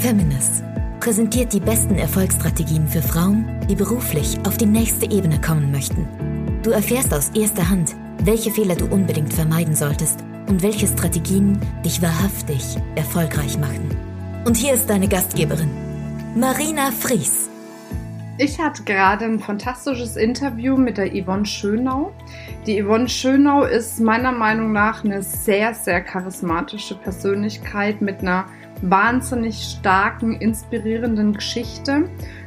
Feminist präsentiert die besten Erfolgsstrategien für Frauen, die beruflich auf die nächste Ebene kommen möchten. Du erfährst aus erster Hand, welche Fehler du unbedingt vermeiden solltest und welche Strategien dich wahrhaftig erfolgreich machen. Und hier ist deine Gastgeberin, Marina Fries. Ich hatte gerade ein fantastisches Interview mit der Yvonne Schönau. Die Yvonne Schönau ist meiner Meinung nach eine sehr, sehr charismatische Persönlichkeit mit einer wahnsinnig starken, inspirierenden Geschichte.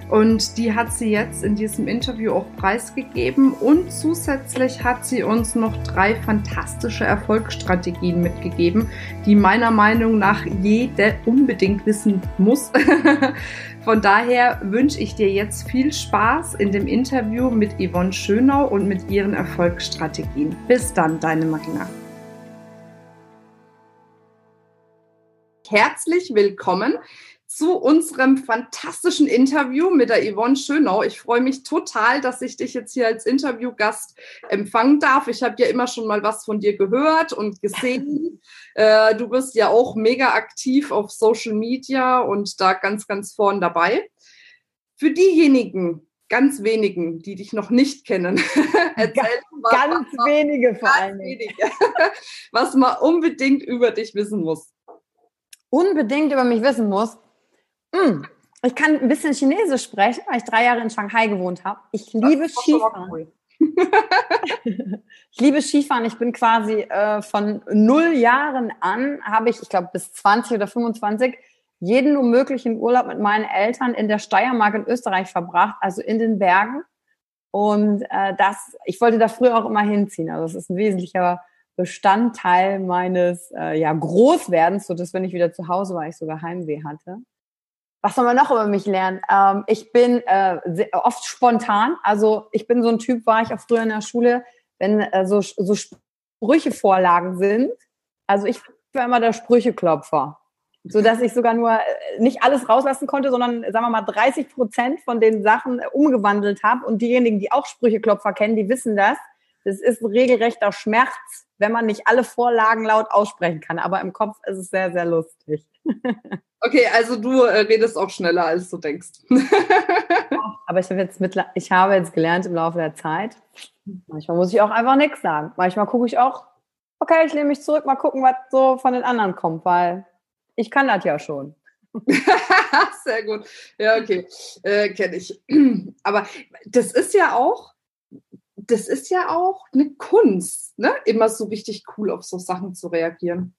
Und die hat sie jetzt in diesem Interview auch preisgegeben. Und zusätzlich hat sie uns noch drei fantastische Erfolgsstrategien mitgegeben, die meiner Meinung nach jede unbedingt wissen muss. Von daher wünsche ich dir jetzt viel Spaß in dem Interview mit Yvonne Schönau und mit ihren Erfolgsstrategien. Bis dann, deine Marina. Herzlich willkommen zu unserem fantastischen Interview mit der Yvonne Schönau. Ich freue mich total, dass ich dich jetzt hier als Interviewgast empfangen darf. Ich habe ja immer schon mal was von dir gehört und gesehen. äh, du bist ja auch mega aktiv auf Social Media und da ganz, ganz vorn dabei. Für diejenigen, ganz wenigen, die dich noch nicht kennen, erzähl mal. Ganz was, wenige vor allem. was man unbedingt über dich wissen muss. Unbedingt über mich wissen muss. Mm, ich kann ein bisschen Chinesisch sprechen, weil ich drei Jahre in Shanghai gewohnt habe. Ich liebe Skifahren. ich liebe Skifahren. Ich bin quasi äh, von null Jahren an, habe ich, ich glaube, bis 20 oder 25 jeden nur möglichen Urlaub mit meinen Eltern in der Steiermark in Österreich verbracht, also in den Bergen. Und äh, das, ich wollte da früher auch immer hinziehen. Also es ist ein wesentlicher Bestandteil meines äh, ja, Großwerdens, so dass wenn ich wieder zu Hause war, ich sogar Heimweh hatte. Was soll man noch über mich lernen? Ähm, ich bin äh, oft spontan. Also ich bin so ein Typ, war ich auch früher in der Schule, wenn äh, so, so Sprüchevorlagen sind. Also ich war immer der Sprücheklopfer. So dass ich sogar nur äh, nicht alles rauslassen konnte, sondern sagen wir mal 30 Prozent von den Sachen umgewandelt habe. Und diejenigen, die auch Sprücheklopfer kennen, die wissen das. Das ist ein regelrechter Schmerz, wenn man nicht alle Vorlagen laut aussprechen kann. Aber im Kopf ist es sehr, sehr lustig. Okay, also du äh, redest auch schneller, als du denkst. Aber ich habe jetzt mit, ich habe jetzt gelernt im Laufe der Zeit. Manchmal muss ich auch einfach nichts sagen. Manchmal gucke ich auch, okay, ich lehne mich zurück, mal gucken, was so von den anderen kommt, weil ich kann das ja schon. Sehr gut. Ja, okay. Äh, Kenne ich. Aber das ist ja auch, das ist ja auch eine Kunst, ne? Immer so richtig cool auf so Sachen zu reagieren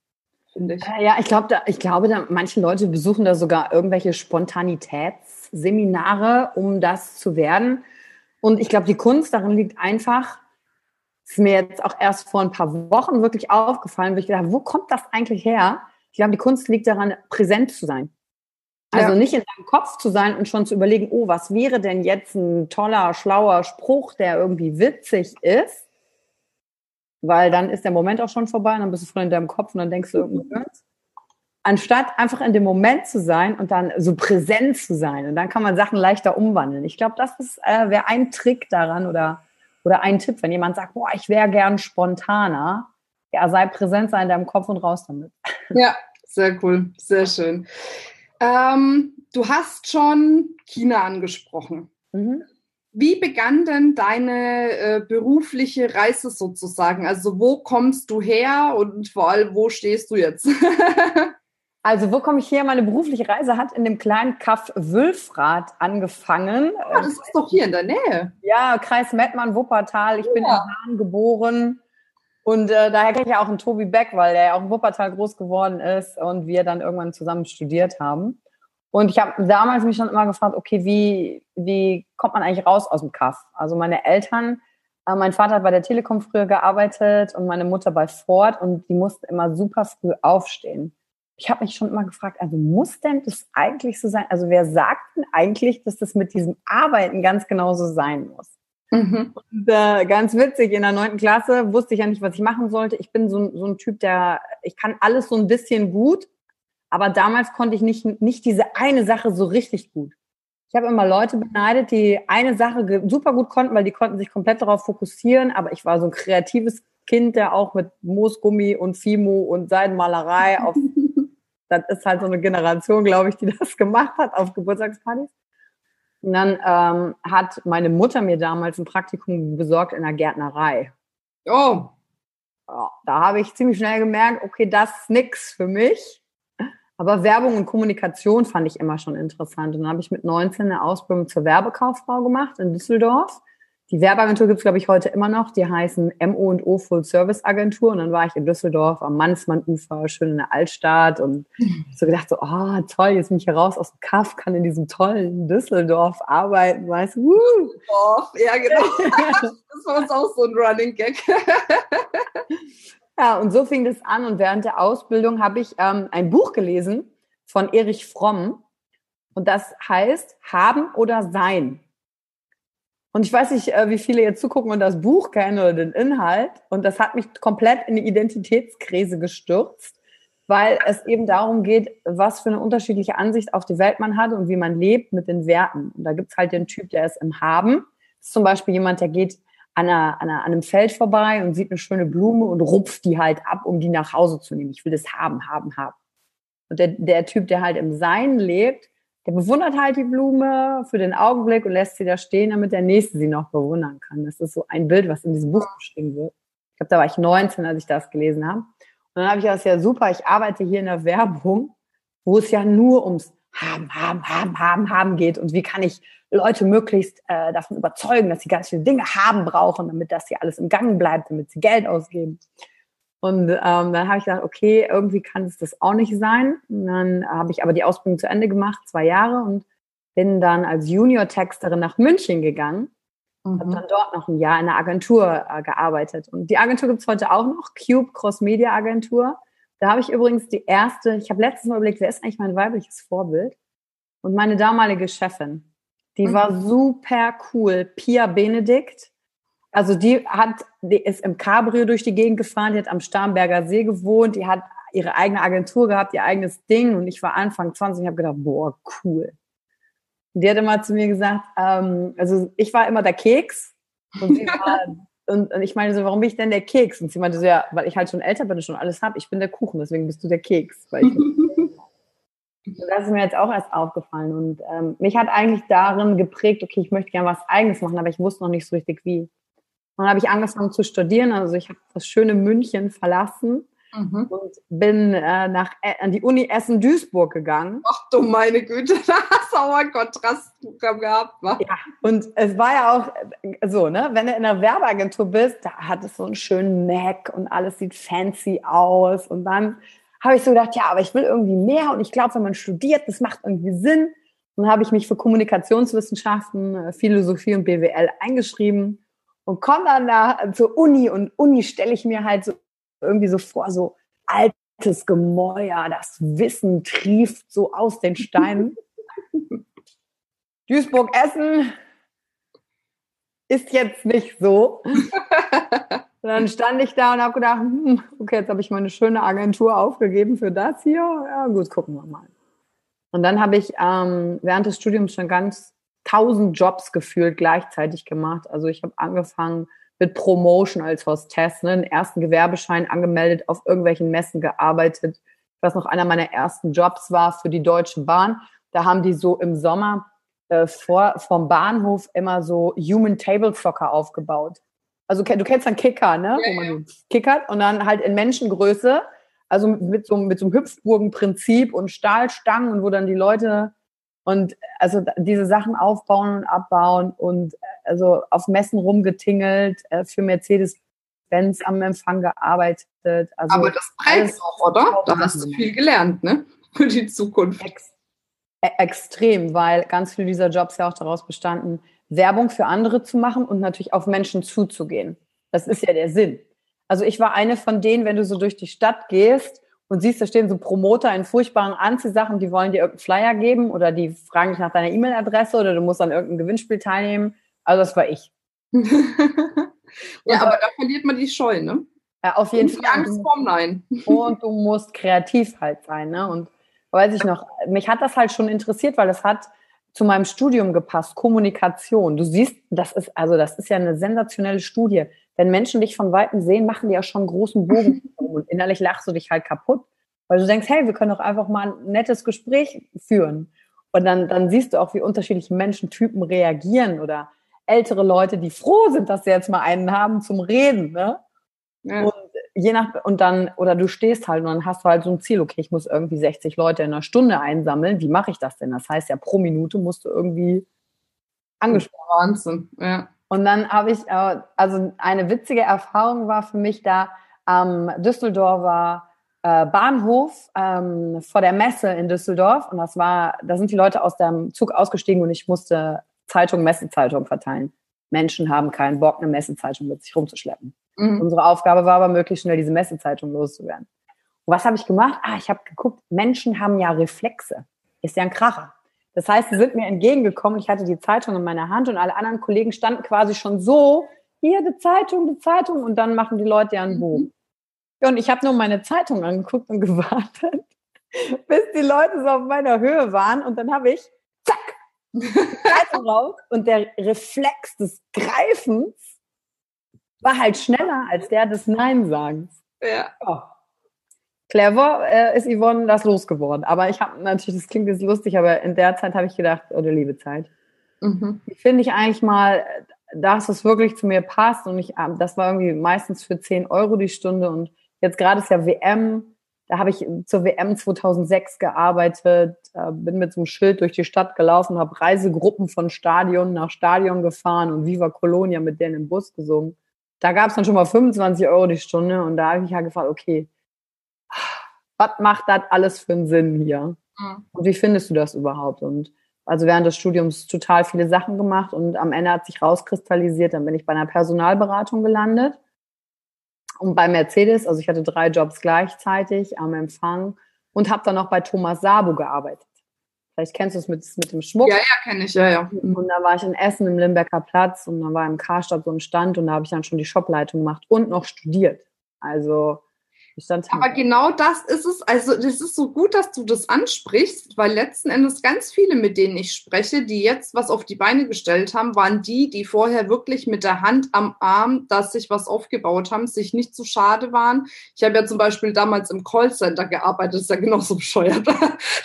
finde ich. Äh, ja, ich, glaub, da, ich glaube, da, manche Leute besuchen da sogar irgendwelche Spontanitätsseminare, um das zu werden. Und ich glaube, die Kunst darin liegt einfach, ist mir jetzt auch erst vor ein paar Wochen wirklich aufgefallen, wo ich gedacht wo kommt das eigentlich her? Ich glaube, die Kunst liegt daran, präsent zu sein. Also ja. nicht in deinem Kopf zu sein und schon zu überlegen, oh, was wäre denn jetzt ein toller, schlauer Spruch, der irgendwie witzig ist, weil dann ist der Moment auch schon vorbei und dann bist du voll in deinem Kopf und dann denkst du irgendwas. Anstatt einfach in dem Moment zu sein und dann so präsent zu sein und dann kann man Sachen leichter umwandeln. Ich glaube, das ist äh, wäre ein Trick daran oder oder ein Tipp, wenn jemand sagt, boah, ich wäre gern spontaner, ja, sei präsent, sei in deinem Kopf und raus damit. Ja, sehr cool, sehr schön. Ähm, du hast schon China angesprochen. Mhm. Wie begann denn deine äh, berufliche Reise sozusagen? Also wo kommst du her und vor allem, wo stehst du jetzt? also wo komme ich her? Meine berufliche Reise hat in dem kleinen Kaff Wülfrath angefangen. Ah, das ist doch hier in der Nähe. Ja, Kreis Mettmann, Wuppertal. Ich ja. bin in Hahn geboren. Und äh, daher kenne ich ja auch einen Tobi Beck, weil der ja auch in Wuppertal groß geworden ist und wir dann irgendwann zusammen studiert haben. Und ich habe damals mich schon immer gefragt, okay, wie, wie kommt man eigentlich raus aus dem Kaff? Also meine Eltern, äh, mein Vater hat bei der Telekom früher gearbeitet und meine Mutter bei Ford und die mussten immer super früh aufstehen. Ich habe mich schon immer gefragt, also muss denn das eigentlich so sein? Also wer sagt denn eigentlich, dass das mit diesem Arbeiten ganz genauso sein muss? Mhm. Und äh, ganz witzig, in der neunten Klasse wusste ich ja nicht, was ich machen sollte. Ich bin so, so ein Typ, der, ich kann alles so ein bisschen gut, aber damals konnte ich nicht, nicht diese eine Sache so richtig gut. Ich habe immer Leute beneidet, die eine Sache super gut konnten, weil die konnten sich komplett darauf fokussieren. Aber ich war so ein kreatives Kind, der auch mit Moosgummi und Fimo und Seidenmalerei auf das ist halt so eine Generation, glaube ich, die das gemacht hat auf Geburtstagspartys. Und dann ähm, hat meine Mutter mir damals ein Praktikum besorgt in der Gärtnerei. Oh. Ja, da habe ich ziemlich schnell gemerkt, okay, das ist nix für mich. Aber Werbung und Kommunikation fand ich immer schon interessant. Und dann habe ich mit 19 eine Ausbildung zur Werbekauffrau gemacht in Düsseldorf. Die Werbeagentur gibt es, glaube ich, heute immer noch. Die heißen MO&O Full Service Agentur. Und dann war ich in Düsseldorf am Mannsmann-Ufer, schön in der Altstadt. Und so gedacht, so, oh, toll, jetzt bin ich hier raus aus dem Kaff, kann in diesem tollen Düsseldorf arbeiten, weißt du. Dorf, ja, genau. das war uns auch so ein Running Gag. ja, und so fing das an. Und während der Ausbildung habe ich ähm, ein Buch gelesen von Erich Fromm. Und das heißt Haben oder Sein. Und ich weiß nicht, äh, wie viele jetzt zugucken und das Buch kennen oder den Inhalt. Und das hat mich komplett in die Identitätskrise gestürzt, weil es eben darum geht, was für eine unterschiedliche Ansicht auf die Welt man hat und wie man lebt mit den Werten. Und da gibt's halt den Typ, der ist im Haben. Das ist zum Beispiel jemand, der geht an, einer, an, einer, an einem Feld vorbei und sieht eine schöne Blume und rupft die halt ab, um die nach Hause zu nehmen. Ich will das haben, haben, haben. Und der, der Typ, der halt im Sein lebt, der bewundert halt die Blume für den Augenblick und lässt sie da stehen, damit der Nächste sie noch bewundern kann. Das ist so ein Bild, was in diesem Buch beschrieben wird. Ich glaube, da war ich 19, als ich das gelesen habe. Und dann habe ich das ja super, ich arbeite hier in der Werbung, wo es ja nur ums haben, haben, haben, haben, haben geht und wie kann ich Leute möglichst äh, davon überzeugen, dass sie ganz viele Dinge haben brauchen, damit das hier alles im Gang bleibt, damit sie Geld ausgeben. Und ähm, dann habe ich gedacht, okay, irgendwie kann es das auch nicht sein. Und dann habe ich aber die Ausbildung zu Ende gemacht, zwei Jahre, und bin dann als Junior-Texterin nach München gegangen. Mhm. Habe dann dort noch ein Jahr in der Agentur äh, gearbeitet. Und die Agentur gibt es heute auch noch, Cube Cross Media Agentur. Da habe ich übrigens die erste, ich habe letztens mal überlegt, wer ist eigentlich mein weibliches Vorbild? Und meine damalige Chefin, die mhm. war super cool, Pia Benedikt. Also die hat, die ist im Cabrio durch die Gegend gefahren, die hat am Starnberger See gewohnt, die hat ihre eigene Agentur gehabt, ihr eigenes Ding und ich war Anfang 20 und habe gedacht, boah, cool. Und die hat immer zu mir gesagt, ähm, also ich war immer der Keks und, war, und, und, ich meine so, warum bin ich denn der Keks? Und sie meinte so, ja, weil ich halt schon älter bin und schon alles habe, ich bin der Kuchen, deswegen bist du der Keks. Das ist mir jetzt auch erst aufgefallen und ähm, mich hat eigentlich darin geprägt, okay, ich möchte gerne was Eigenes machen, aber ich wusste noch nicht so richtig wie. Dann habe ich angefangen zu studieren. Also ich habe das schöne München verlassen mhm. und bin äh, nach äh, an die Uni Essen-Duisburg gegangen. Ach du meine Güte, da hast du auch ein Kontrastprogramm gehabt. Wa? Ja, und es war ja auch äh, so, ne, wenn du in einer Werbeagentur bist, da hat es so einen schönen Mac und alles sieht fancy aus. Und dann habe ich so gedacht, ja, aber ich will irgendwie mehr und ich glaube, wenn man studiert, das macht irgendwie Sinn. Und dann habe ich mich für Kommunikationswissenschaften, äh, Philosophie und BWL eingeschrieben und komme dann da zur Uni und Uni stelle ich mir halt so irgendwie so vor, so altes Gemäuer, das Wissen trieft so aus den Steinen. Duisburg Essen ist jetzt nicht so. und dann stand ich da und habe gedacht, hm, okay, jetzt habe ich meine schöne Agentur aufgegeben für das hier. Ja, gut, gucken wir mal. Und dann habe ich ähm, während des Studiums schon ganz tausend Jobs gefühlt gleichzeitig gemacht. Also ich habe angefangen mit Promotion als Hostess, ne, einen ersten Gewerbeschein angemeldet, auf irgendwelchen Messen gearbeitet. Was noch einer meiner ersten Jobs war für die Deutsche Bahn. Da haben die so im Sommer äh, vor, vom Bahnhof immer so Human Table Soccer aufgebaut. Also du kennst dann Kicker, ne? Ja, Wo man ja. kickert und dann halt in Menschengröße, also mit so, mit so einem Hüpfburgenprinzip und Stahlstangen und wo dann die Leute und also diese Sachen aufbauen und abbauen und also auf Messen rumgetingelt, äh, für Mercedes-Benz am Empfang gearbeitet. Also Aber das prägt auch, oder? Da hast du viel gelernt, ne? Für die Zukunft. Ex e extrem, weil ganz viele dieser Jobs ja auch daraus bestanden, Werbung für andere zu machen und natürlich auf Menschen zuzugehen. Das ist ja der Sinn. Also ich war eine von denen, wenn du so durch die Stadt gehst und siehst, da stehen so Promoter in furchtbaren Anziehsachen, die wollen dir irgendeinen Flyer geben oder die fragen dich nach deiner E-Mail-Adresse oder du musst an irgendeinem Gewinnspiel teilnehmen. Also das war ich. ja, aber da verliert man die Scheu, ne? Ja, auf jeden Fall. Die Angst vorm Nein. Und du musst kreativ halt sein, ne? Und weiß ich noch, mich hat das halt schon interessiert, weil es hat zu meinem Studium gepasst, Kommunikation. Du siehst, das ist, also das ist ja eine sensationelle Studie wenn Menschen dich von Weitem sehen, machen die ja schon einen großen Bogen. und innerlich lachst du dich halt kaputt, Weil du denkst, hey, wir können doch einfach mal ein nettes Gespräch führen. Und dann, dann siehst du auch, wie unterschiedliche Menschentypen reagieren oder ältere Leute, die froh sind, dass sie jetzt mal einen haben zum Reden. Ne? Ja. Und je nach, und dann, oder du stehst halt und dann hast du halt so ein Ziel, okay, ich muss irgendwie 60 Leute in einer Stunde einsammeln. Wie mache ich das denn? Das heißt ja, pro Minute musst du irgendwie angesprochen. Wahnsinn, ja. Und dann habe ich, äh, also eine witzige Erfahrung war für mich da am Düsseldorfer äh, Bahnhof ähm, vor der Messe in Düsseldorf. Und das war, da sind die Leute aus dem Zug ausgestiegen und ich musste Zeitung, Messezeitung verteilen. Menschen haben keinen Bock, eine Messezeitung mit sich rumzuschleppen. Mhm. Unsere Aufgabe war aber, möglichst schnell diese Messezeitung loszuwerden. Und was habe ich gemacht? Ah, ich habe geguckt, Menschen haben ja Reflexe. Ist ja ein Kracher. Das heißt, sie sind mir entgegengekommen. Ich hatte die Zeitung in meiner Hand und alle anderen Kollegen standen quasi schon so, hier die Zeitung, die Zeitung und dann machen die Leute ja einen Bogen. Ja, und ich habe nur meine Zeitung angeguckt und gewartet, bis die Leute so auf meiner Höhe waren und dann habe ich, zack, die Zeitung raus und der Reflex des Greifens war halt schneller als der des Nein-Sagens. Ja. Oh. Clever äh, ist Yvonne das losgeworden. Aber ich habe natürlich, das klingt jetzt lustig, aber in der Zeit habe ich gedacht, oh, du liebe Zeit. Mhm. Finde ich eigentlich mal, dass es wirklich zu mir passt. Und ich, ähm, das war irgendwie meistens für 10 Euro die Stunde. Und jetzt gerade ist ja WM. Da habe ich zur WM 2006 gearbeitet, äh, bin mit so einem Schild durch die Stadt gelaufen, habe Reisegruppen von Stadion nach Stadion gefahren und Viva Colonia mit denen im Bus gesungen. Da gab es dann schon mal 25 Euro die Stunde und da habe ich halt gefragt, okay, was macht das alles für einen Sinn hier? Mhm. Und wie findest du das überhaupt? Und also während des Studiums total viele Sachen gemacht und am Ende hat sich rauskristallisiert, dann bin ich bei einer Personalberatung gelandet. Und bei Mercedes, also ich hatte drei Jobs gleichzeitig am Empfang und habe dann noch bei Thomas Sabo gearbeitet. Vielleicht kennst du es mit, mit dem Schmuck. Ja, ja, kenne ich, ja, ja. Und da war ich in Essen im Limbecker Platz und dann war im Karstadt so ein Stand und da habe ich dann schon die Shopleitung gemacht und noch studiert. Also aber genau das ist es. Also, das ist so gut, dass du das ansprichst, weil letzten Endes ganz viele, mit denen ich spreche, die jetzt was auf die Beine gestellt haben, waren die, die vorher wirklich mit der Hand am Arm, dass sich was aufgebaut haben, sich nicht zu schade waren. Ich habe ja zum Beispiel damals im Callcenter gearbeitet, ist ja genauso bescheuert.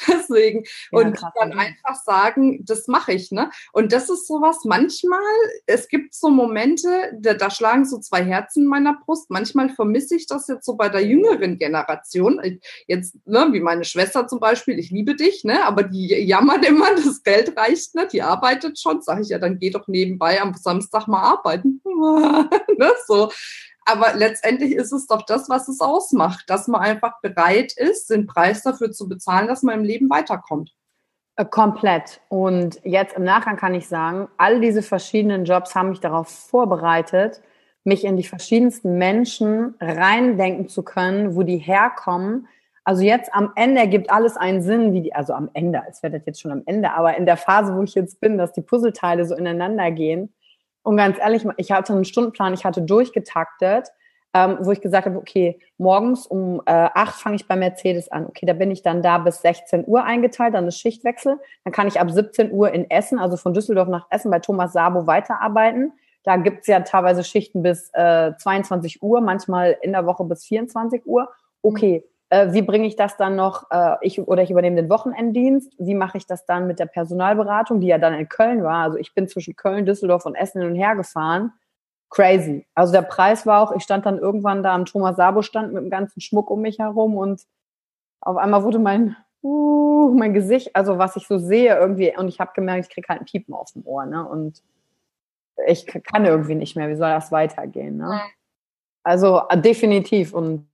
Deswegen. Ja, und krass, dann ja. einfach sagen, das mache ich, ne? Und das ist sowas, manchmal, es gibt so Momente, da, da schlagen so zwei Herzen in meiner Brust. Manchmal vermisse ich das jetzt so bei der Jüngeren jüngeren Generation, jetzt ne, wie meine Schwester zum Beispiel, ich liebe dich, ne, aber die jammert immer, das Geld reicht nicht, die arbeitet schon, sage ich ja, dann geh doch nebenbei am Samstag mal arbeiten, ne, so. Aber letztendlich ist es doch das, was es ausmacht, dass man einfach bereit ist, den Preis dafür zu bezahlen, dass man im Leben weiterkommt. Äh, komplett. Und jetzt im Nachgang kann ich sagen, all diese verschiedenen Jobs haben mich darauf vorbereitet, mich in die verschiedensten Menschen reindenken zu können, wo die herkommen. Also jetzt am Ende ergibt alles einen Sinn, wie die, also am Ende, es wird jetzt schon am Ende, aber in der Phase, wo ich jetzt bin, dass die Puzzleteile so ineinander gehen. Und ganz ehrlich, ich hatte einen Stundenplan, ich hatte durchgetaktet, ähm, wo ich gesagt habe, okay, morgens um äh, acht fange ich bei Mercedes an. Okay, da bin ich dann da bis 16 Uhr eingeteilt, dann ist Schichtwechsel. Dann kann ich ab 17 Uhr in Essen, also von Düsseldorf nach Essen bei Thomas Sabo weiterarbeiten. Da gibt's ja teilweise Schichten bis äh, 22 Uhr, manchmal in der Woche bis 24 Uhr. Okay, äh, wie bringe ich das dann noch? Äh, ich oder ich übernehme den Wochenenddienst. Wie mache ich das dann mit der Personalberatung, die ja dann in Köln war? Also ich bin zwischen Köln, Düsseldorf und Essen hin und her gefahren. Crazy. Also der Preis war auch, ich stand dann irgendwann da am Thomas Sabo Stand mit dem ganzen Schmuck um mich herum und auf einmal wurde mein uh, mein Gesicht, also was ich so sehe irgendwie und ich habe gemerkt, ich kriege halt ein Piepen auf dem Ohr, ne? Und ich kann irgendwie nicht mehr, wie soll das weitergehen? Ne? Also äh, definitiv. Und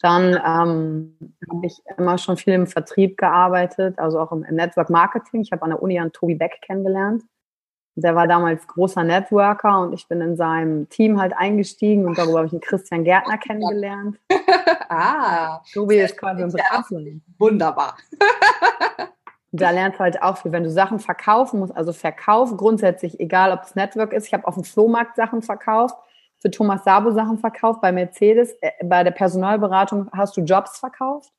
dann ähm, habe ich immer schon viel im Vertrieb gearbeitet, also auch im, im Network Marketing. Ich habe an der Uni an Tobi Beck kennengelernt. Der war damals großer Networker und ich bin in seinem Team halt eingestiegen und darüber habe ich einen Christian Gärtner kennengelernt. ah, Tobi ist quasi unsere Kanzlerin. Wunderbar. da lernst du halt auch viel, wenn du Sachen verkaufen musst, also Verkauf grundsätzlich, egal ob es Network ist. Ich habe auf dem Flohmarkt Sachen verkauft, für Thomas Sabo Sachen verkauft, bei Mercedes, äh, bei der Personalberatung hast du Jobs verkauft.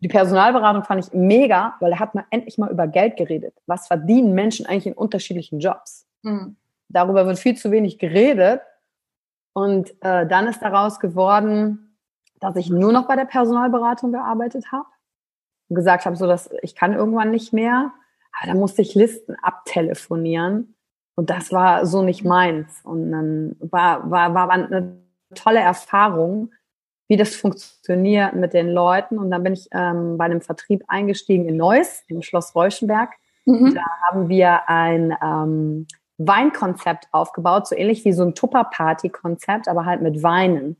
Die Personalberatung fand ich mega, weil er hat mal endlich mal über Geld geredet. Was verdienen Menschen eigentlich in unterschiedlichen Jobs? Mhm. Darüber wird viel zu wenig geredet. Und äh, dann ist daraus geworden, dass ich nur noch bei der Personalberatung gearbeitet habe und gesagt habe, so dass ich kann irgendwann nicht mehr. Aber da musste ich Listen abtelefonieren und das war so nicht meins. Und dann war, war, war eine tolle Erfahrung, wie das funktioniert mit den Leuten. Und dann bin ich ähm, bei einem Vertrieb eingestiegen in Neuss, im Schloss Reuschenberg. Mhm. Da haben wir ein ähm, Weinkonzept aufgebaut, so ähnlich wie so ein Tupper-Party-Konzept, aber halt mit Weinen.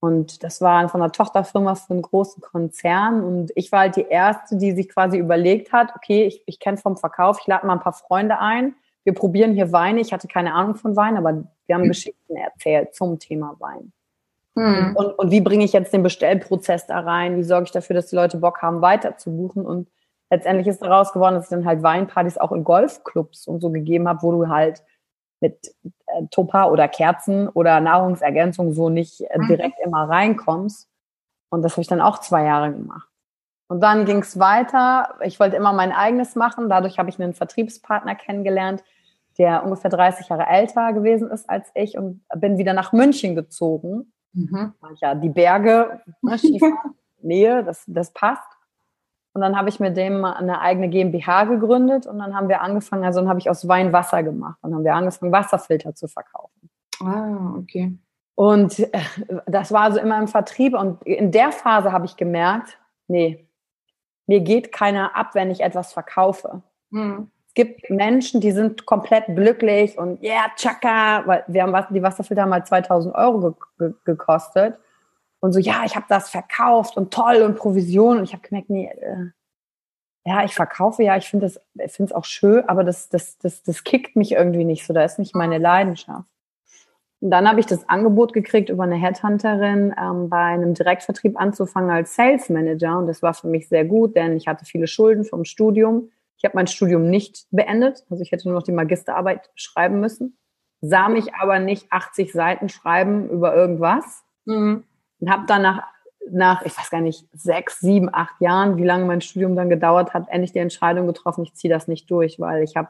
Und das war von einer Tochterfirma für einen großen Konzern. Und ich war halt die Erste, die sich quasi überlegt hat, okay, ich, ich kenne vom Verkauf, ich lade mal ein paar Freunde ein. Wir probieren hier Weine. Ich hatte keine Ahnung von Wein, aber wir haben mhm. Geschichten erzählt zum Thema Wein. Mhm. Und, und wie bringe ich jetzt den Bestellprozess da rein? Wie sorge ich dafür, dass die Leute Bock haben, weiter zu buchen? Und letztendlich ist daraus geworden, dass ich dann halt Weinpartys auch in Golfclubs und so gegeben habe, wo du halt mit äh, Topa oder Kerzen oder Nahrungsergänzung so nicht äh, mhm. direkt immer reinkommst. Und das habe ich dann auch zwei Jahre gemacht. Und dann ging es weiter. Ich wollte immer mein eigenes machen. Dadurch habe ich einen Vertriebspartner kennengelernt, der ungefähr 30 Jahre älter gewesen ist als ich und bin wieder nach München gezogen. Mhm. Ja, die Berge, ne, Nähe, das, das passt. Und dann habe ich mit dem eine eigene GmbH gegründet und dann haben wir angefangen, also dann habe ich aus Wein Wasser gemacht. Dann haben wir angefangen, Wasserfilter zu verkaufen. Ah, okay. Und äh, das war also immer im Vertrieb und in der Phase habe ich gemerkt, nee, mir geht keiner ab, wenn ich etwas verkaufe. Hm. Es gibt Menschen, die sind komplett glücklich und ja, yeah, tschakka, weil wir haben die Wasserfilter haben mal 2000 Euro ge ge gekostet und so, ja, ich habe das verkauft und toll und Provision. Und ich habe gemerkt, nee, äh, ja, ich verkaufe ja, ich finde es auch schön, aber das, das, das, das kickt mich irgendwie nicht so. Da ist nicht meine Leidenschaft. Und dann habe ich das Angebot gekriegt, über eine Headhunterin ähm, bei einem Direktvertrieb anzufangen als Sales Manager. Und das war für mich sehr gut, denn ich hatte viele Schulden vom Studium. Ich habe mein Studium nicht beendet, also ich hätte nur noch die Magisterarbeit schreiben müssen, sah mich aber nicht 80 Seiten schreiben über irgendwas. Mhm und habe dann nach, nach, ich weiß gar nicht, sechs, sieben, acht Jahren, wie lange mein Studium dann gedauert hat, endlich die Entscheidung getroffen, ich ziehe das nicht durch, weil ich habe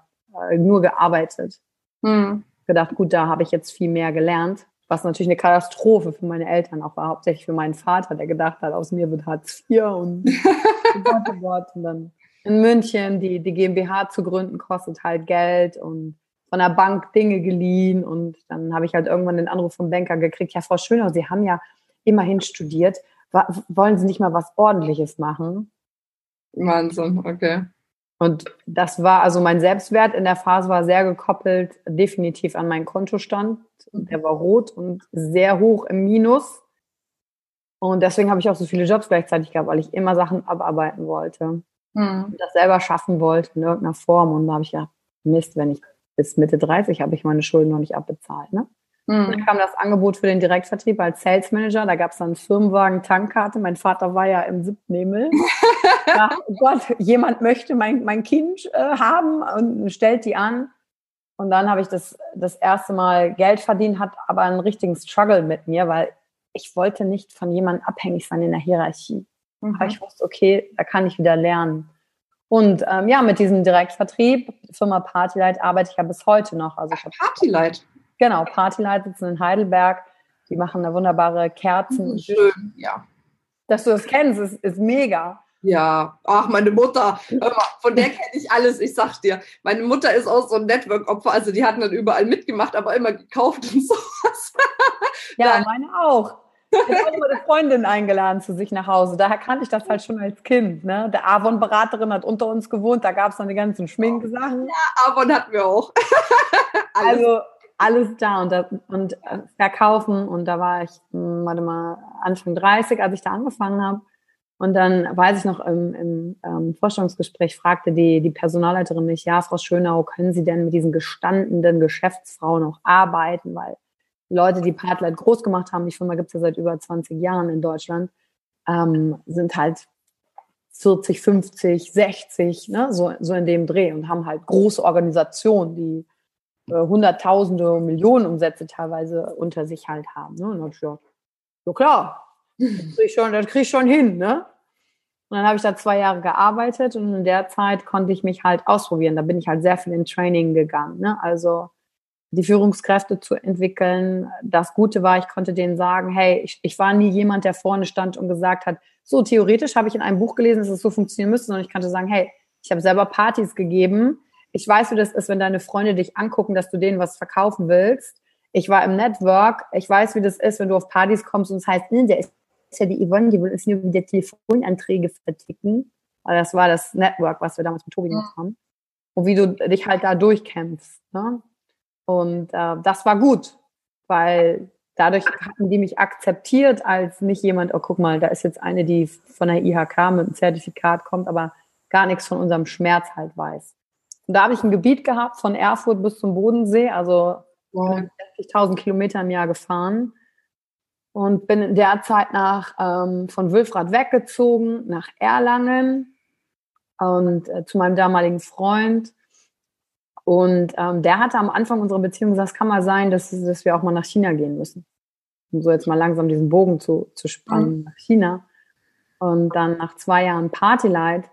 äh, nur gearbeitet. Hm. Gedacht, gut, da habe ich jetzt viel mehr gelernt. Was natürlich eine Katastrophe für meine Eltern auch war, hauptsächlich für meinen Vater, der gedacht hat, aus mir wird Hartz IV und, und dann in München die, die GmbH zu gründen kostet halt Geld und von der Bank Dinge geliehen und dann habe ich halt irgendwann den Anruf vom Banker gekriegt, ja, Frau Schöner, Sie haben ja immerhin studiert. Wollen Sie nicht mal was Ordentliches machen? Wahnsinn, okay. Und das war, also mein Selbstwert in der Phase war sehr gekoppelt, definitiv an meinen Kontostand. Der war rot und sehr hoch im Minus. Und deswegen habe ich auch so viele Jobs gleichzeitig gehabt, weil ich immer Sachen abarbeiten wollte. Hm. Und das selber schaffen wollte in irgendeiner Form. Und da habe ich gedacht, Mist, wenn ich bis Mitte 30 habe ich meine Schulden noch nicht abbezahlt. Ne? Mhm. Dann kam das Angebot für den Direktvertrieb als Sales Manager. Da gab es dann Firmenwagen, Tankkarte. Mein Vater war ja im Siebtnebel. ja, oh Gott, jemand möchte mein, mein Kind äh, haben und stellt die an. Und dann habe ich das, das erste Mal Geld verdient, hat aber einen richtigen Struggle mit mir, weil ich wollte nicht von jemandem abhängig sein in der Hierarchie. Mhm. Aber ich wusste, okay, da kann ich wieder lernen. Und ähm, ja, mit diesem Direktvertrieb, Firma Partylight, arbeite ich ja bis heute noch. Also Ach, Partylight? Genau, Partylight sitzen in Heidelberg. Die machen da wunderbare Kerzen. Mhm, schön, ja. Dass du das kennst, ist, ist mega. Ja, ach, meine Mutter, von der kenne ich alles, ich sag dir. Meine Mutter ist auch so ein Network-Opfer, also die hatten dann überall mitgemacht, aber immer gekauft und sowas. Ja, meine auch. Ich habe eine Freundin eingeladen zu sich nach Hause. Daher kannte ich das halt schon als Kind. Ne? Der Avon-Beraterin hat unter uns gewohnt, da gab es dann die ganzen Schminksachen. Ja, Avon hatten wir auch. also alles da und, da, und äh, verkaufen. Und da war ich, hm, warte mal, Anfang 30, als ich da angefangen habe. Und dann weiß ich noch, im, im ähm, Vorstellungsgespräch fragte die, die Personalleiterin mich, ja, Frau Schönau, können Sie denn mit diesen gestandenen Geschäftsfrauen noch arbeiten? Weil Leute, die Partlet groß gemacht haben, die Firma gibt's ja seit über 20 Jahren in Deutschland, ähm, sind halt 40, 50, 60, ne, so, so in dem Dreh und haben halt große Organisationen, die äh, Hunderttausende, Millionen Umsätze teilweise unter sich halt haben. Ne? Und dann ich gedacht, so klar, das kriege ich, schon, das krieg ich schon hin. Ne? Und dann habe ich da zwei Jahre gearbeitet und in der Zeit konnte ich mich halt ausprobieren. Da bin ich halt sehr viel in Training gegangen. Ne? Also die Führungskräfte zu entwickeln. Das Gute war, ich konnte denen sagen, hey, ich, ich war nie jemand, der vorne stand und gesagt hat, so theoretisch habe ich in einem Buch gelesen, dass es so funktionieren müsste, sondern ich konnte sagen, hey, ich habe selber Partys gegeben. Ich weiß, wie das ist, wenn deine Freunde dich angucken, dass du denen was verkaufen willst. Ich war im Network. Ich weiß, wie das ist, wenn du auf Partys kommst und es heißt, hm, der ist ja die Yvonne, die will uns nur wieder Telefonanträge verticken. Aber das war das Network, was wir damals mit Tobi gemacht haben. Und wie du dich halt da durchkämpfst. Ne? Und äh, das war gut, weil dadurch hatten die mich akzeptiert als nicht jemand, oh guck mal, da ist jetzt eine, die von der IHK mit einem Zertifikat kommt, aber gar nichts von unserem Schmerz halt weiß. Und da habe ich ein Gebiet gehabt von Erfurt bis zum Bodensee, also wow. 60.000 Kilometer im Jahr gefahren und bin in der Zeit nach ähm, von Wülfrath weggezogen nach Erlangen und äh, zu meinem damaligen Freund. Und ähm, der hatte am Anfang unserer Beziehung gesagt, es kann mal sein, dass, dass wir auch mal nach China gehen müssen. Um so jetzt mal langsam diesen Bogen zu, zu spannen mhm. nach China. Und dann nach zwei Jahren Partylight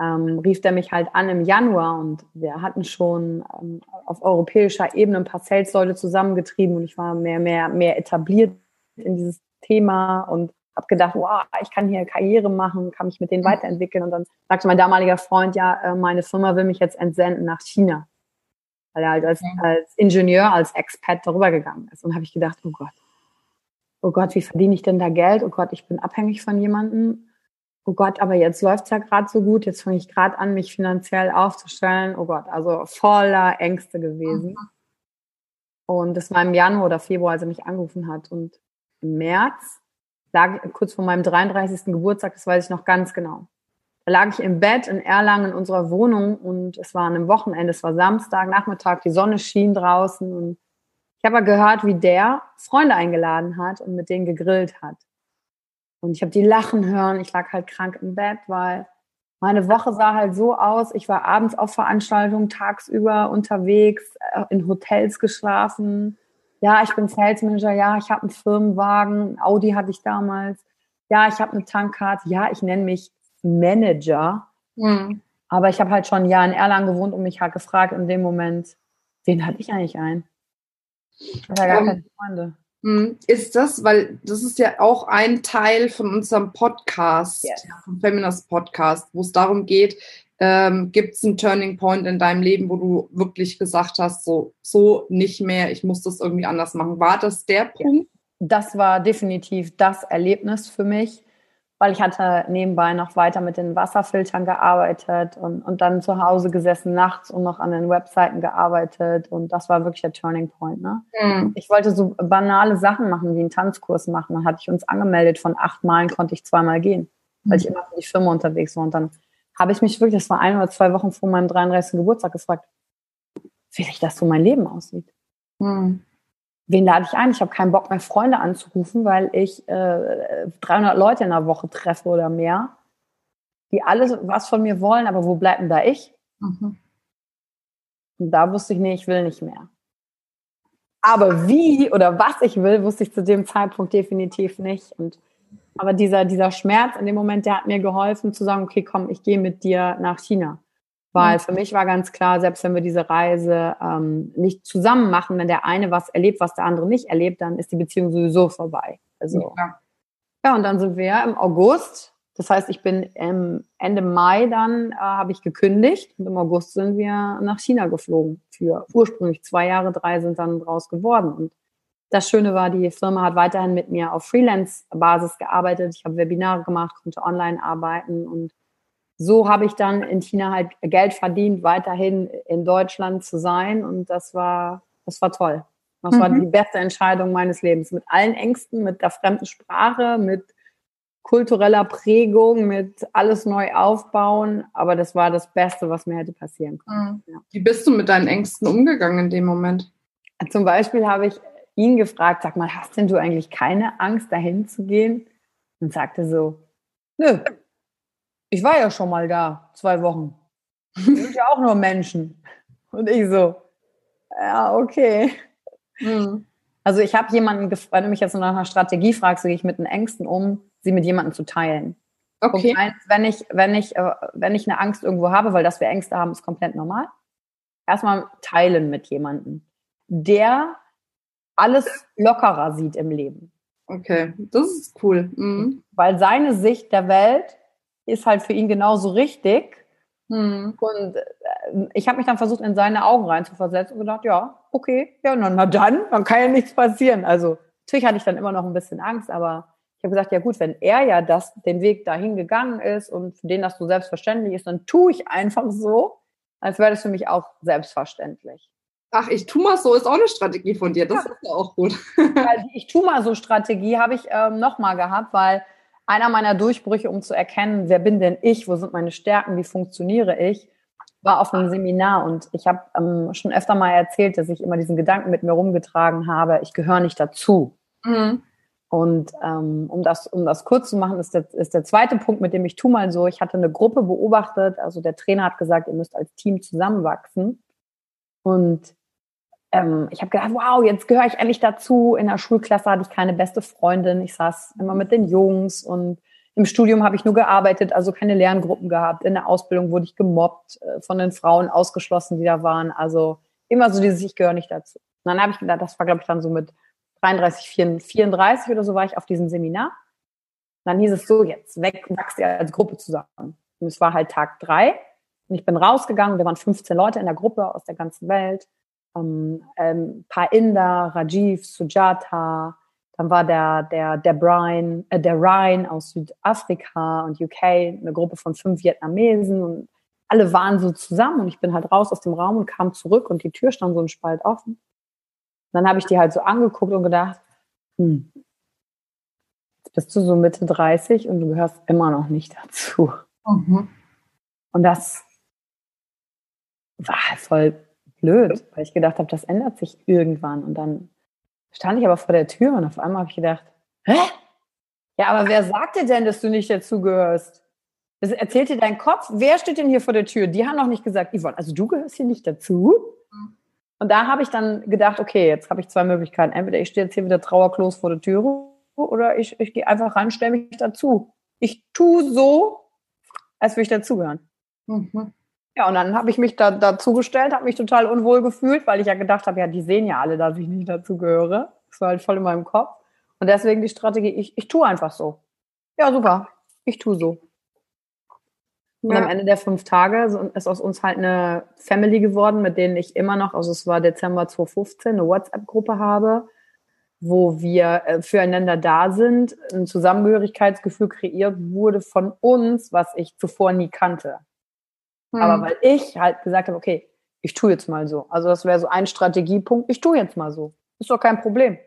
ähm, rief der mich halt an im Januar und wir hatten schon ähm, auf europäischer Ebene ein paar Sales-Leute zusammengetrieben und ich war mehr, mehr, mehr etabliert in dieses Thema und habe gedacht, wow, ich kann hier Karriere machen, kann mich mit denen mhm. weiterentwickeln. Und dann sagte mein damaliger Freund, ja, äh, meine Firma will mich jetzt entsenden nach China. Weil er halt als, als Ingenieur, als Expat darüber gegangen ist. Und habe ich gedacht, oh Gott, oh Gott, wie verdiene ich denn da Geld? Oh Gott, ich bin abhängig von jemandem. Oh Gott, aber jetzt läuft's ja gerade so gut, jetzt fange ich gerade an, mich finanziell aufzustellen. Oh Gott, also voller Ängste gewesen. Mhm. Und das war im Januar oder Februar, als er mich angerufen hat. Und im März lag kurz vor meinem 33. Geburtstag, das weiß ich noch ganz genau. Da lag ich im Bett in Erlangen in unserer Wohnung und es war an einem Wochenende, es war Samstag, Nachmittag, die Sonne schien draußen und ich habe gehört, wie der Freunde eingeladen hat und mit denen gegrillt hat. Und ich habe die lachen hören, ich lag halt krank im Bett, weil meine Woche sah halt so aus, ich war abends auf Veranstaltungen, tagsüber unterwegs, äh, in Hotels geschlafen, ja, ich bin Sales Manager, ja, ich habe einen Firmenwagen, Audi hatte ich damals, ja, ich habe eine Tankkarte, ja, ich nenne mich Manager, mhm. aber ich habe halt schon ein Jahr in Erlangen gewohnt und mich halt gefragt in dem Moment, wen hatte ich eigentlich ein? Ich hatte gar um, keine Freunde. Hm, ist das, weil das ist ja auch ein Teil von unserem Podcast, yes. vom Feminist Podcast, wo es darum geht, ähm, Gibt es einen Turning Point in deinem Leben, wo du wirklich gesagt hast, so, so nicht mehr, ich muss das irgendwie anders machen? War das der Punkt? Das war definitiv das Erlebnis für mich, weil ich hatte nebenbei noch weiter mit den Wasserfiltern gearbeitet und, und dann zu Hause gesessen nachts und noch an den Webseiten gearbeitet und das war wirklich der Turning Point. Ne? Mhm. Ich wollte so banale Sachen machen, wie einen Tanzkurs machen. Dann hatte ich uns angemeldet, von acht Malen konnte ich zweimal gehen, weil ich mhm. immer für die Firma unterwegs war und dann habe ich mich wirklich, das war ein oder zwei Wochen vor meinem 33. Geburtstag gefragt, wie sich das so mein Leben aussieht. Hm. Wen lade ich ein? Ich habe keinen Bock mehr, Freunde anzurufen, weil ich äh, 300 Leute in der Woche treffe oder mehr, die alles was von mir wollen, aber wo bleibt denn da ich? Mhm. Und da wusste ich, nee, ich will nicht mehr. Aber wie oder was ich will, wusste ich zu dem Zeitpunkt definitiv nicht. Und aber dieser, dieser Schmerz in dem Moment, der hat mir geholfen zu sagen, okay, komm, ich gehe mit dir nach China. Weil mhm. für mich war ganz klar, selbst wenn wir diese Reise ähm, nicht zusammen machen, wenn der eine was erlebt, was der andere nicht erlebt, dann ist die Beziehung sowieso vorbei. Also, ja. ja, und dann sind wir im August. Das heißt, ich bin ähm, Ende Mai dann äh, habe ich gekündigt und im August sind wir nach China geflogen für ursprünglich zwei Jahre, drei sind dann draus geworden. Und das Schöne war, die Firma hat weiterhin mit mir auf Freelance-Basis gearbeitet. Ich habe Webinare gemacht, konnte online arbeiten und so habe ich dann in China halt Geld verdient, weiterhin in Deutschland zu sein und das war, das war toll. Das mhm. war die beste Entscheidung meines Lebens. Mit allen Ängsten, mit der fremden Sprache, mit kultureller Prägung, mit alles neu aufbauen. Aber das war das Beste, was mir hätte passieren können. Mhm. Ja. Wie bist du mit deinen Ängsten umgegangen in dem Moment? Zum Beispiel habe ich ihn gefragt, sag mal, hast denn du eigentlich keine Angst, dahin zu gehen? Und sagte so, nö, ich war ja schon mal da, zwei Wochen. Wir sind ja auch nur Menschen. Und ich so, ja, okay. Mhm. Also ich habe jemanden gefragt, wenn du mich jetzt nach einer Strategie fragst, so gehe ich mit den Ängsten um, sie mit jemandem zu teilen. Okay. Eins, wenn ich, wenn ich, äh, wenn ich eine Angst irgendwo habe, weil dass wir Ängste haben, ist komplett normal. Erstmal teilen mit jemandem. der alles lockerer sieht im Leben. Okay, das ist cool. Mhm. Weil seine Sicht der Welt ist halt für ihn genauso richtig. Mhm. Und äh, ich habe mich dann versucht, in seine Augen reinzuversetzen und gedacht, ja, okay, ja, na, dann, dann kann ja nichts passieren. Also natürlich hatte ich dann immer noch ein bisschen Angst, aber ich habe gesagt, ja gut, wenn er ja das, den Weg dahin gegangen ist und für den das so selbstverständlich ist, dann tue ich einfach so, als wäre das für mich auch selbstverständlich. Ach, ich tu mal so ist auch eine Strategie von dir. Das ja. ist ja auch gut. die ich tu mal so Strategie habe ich ähm, nochmal gehabt, weil einer meiner Durchbrüche, um zu erkennen, wer bin denn ich, wo sind meine Stärken, wie funktioniere ich, war auf einem Seminar und ich habe ähm, schon öfter mal erzählt, dass ich immer diesen Gedanken mit mir rumgetragen habe, ich gehöre nicht dazu. Mhm. Und ähm, um, das, um das kurz zu machen, ist der, ist der zweite Punkt, mit dem ich tu mal so, ich hatte eine Gruppe beobachtet, also der Trainer hat gesagt, ihr müsst als Team zusammenwachsen. Und ähm, ich habe gedacht, wow, jetzt gehöre ich endlich dazu. In der Schulklasse hatte ich keine beste Freundin. Ich saß immer mit den Jungs und im Studium habe ich nur gearbeitet, also keine Lerngruppen gehabt. In der Ausbildung wurde ich gemobbt, äh, von den Frauen ausgeschlossen, die da waren. Also immer so dieses, ich gehöre nicht dazu. Und dann habe ich gedacht, das war, glaube ich, dann so mit 33, 34 oder so war ich auf diesem Seminar. Dann hieß es so, jetzt weg, wachst ihr als Gruppe zusammen. Und es war halt Tag drei. Und ich bin rausgegangen, wir waren 15 Leute in der Gruppe aus der ganzen Welt. Ähm, ähm, paar Inder, Rajiv, Sujata, dann war der, der, der Brian, äh, der Ryan aus Südafrika und UK, eine Gruppe von fünf Vietnamesen und alle waren so zusammen und ich bin halt raus aus dem Raum und kam zurück und die Tür stand so ein Spalt offen dann habe ich die halt so angeguckt und gedacht, hm, jetzt bist du so Mitte 30 und du gehörst immer noch nicht dazu. Mhm. Und das war halt voll blöd, weil ich gedacht habe, das ändert sich irgendwann. Und dann stand ich aber vor der Tür und auf einmal habe ich gedacht, hä? Ja, aber wer sagt dir denn, dass du nicht dazugehörst? Das erzählt dir dein Kopf. Wer steht denn hier vor der Tür? Die haben noch nicht gesagt, Yvonne, also du gehörst hier nicht dazu? Mhm. Und da habe ich dann gedacht, okay, jetzt habe ich zwei Möglichkeiten. Entweder ich stehe jetzt hier wieder trauerklos vor der Tür oder ich, ich gehe einfach ran, stelle mich dazu. Ich tue so, als würde ich dazugehören. Mhm. Ja, und dann habe ich mich da dazugestellt, habe mich total unwohl gefühlt, weil ich ja gedacht habe, ja, die sehen ja alle, dass ich nicht dazugehöre. Das war halt voll in meinem Kopf. Und deswegen die Strategie, ich, ich tue einfach so. Ja, super. Ich tue so. Und ja. am Ende der fünf Tage ist aus uns halt eine Family geworden, mit denen ich immer noch, also es war Dezember 2015, eine WhatsApp-Gruppe habe, wo wir äh, füreinander da sind, ein Zusammengehörigkeitsgefühl kreiert wurde von uns, was ich zuvor nie kannte. Mhm. Aber weil ich halt gesagt habe, okay, ich tue jetzt mal so. Also das wäre so ein Strategiepunkt, ich tue jetzt mal so. Ist doch kein Problem.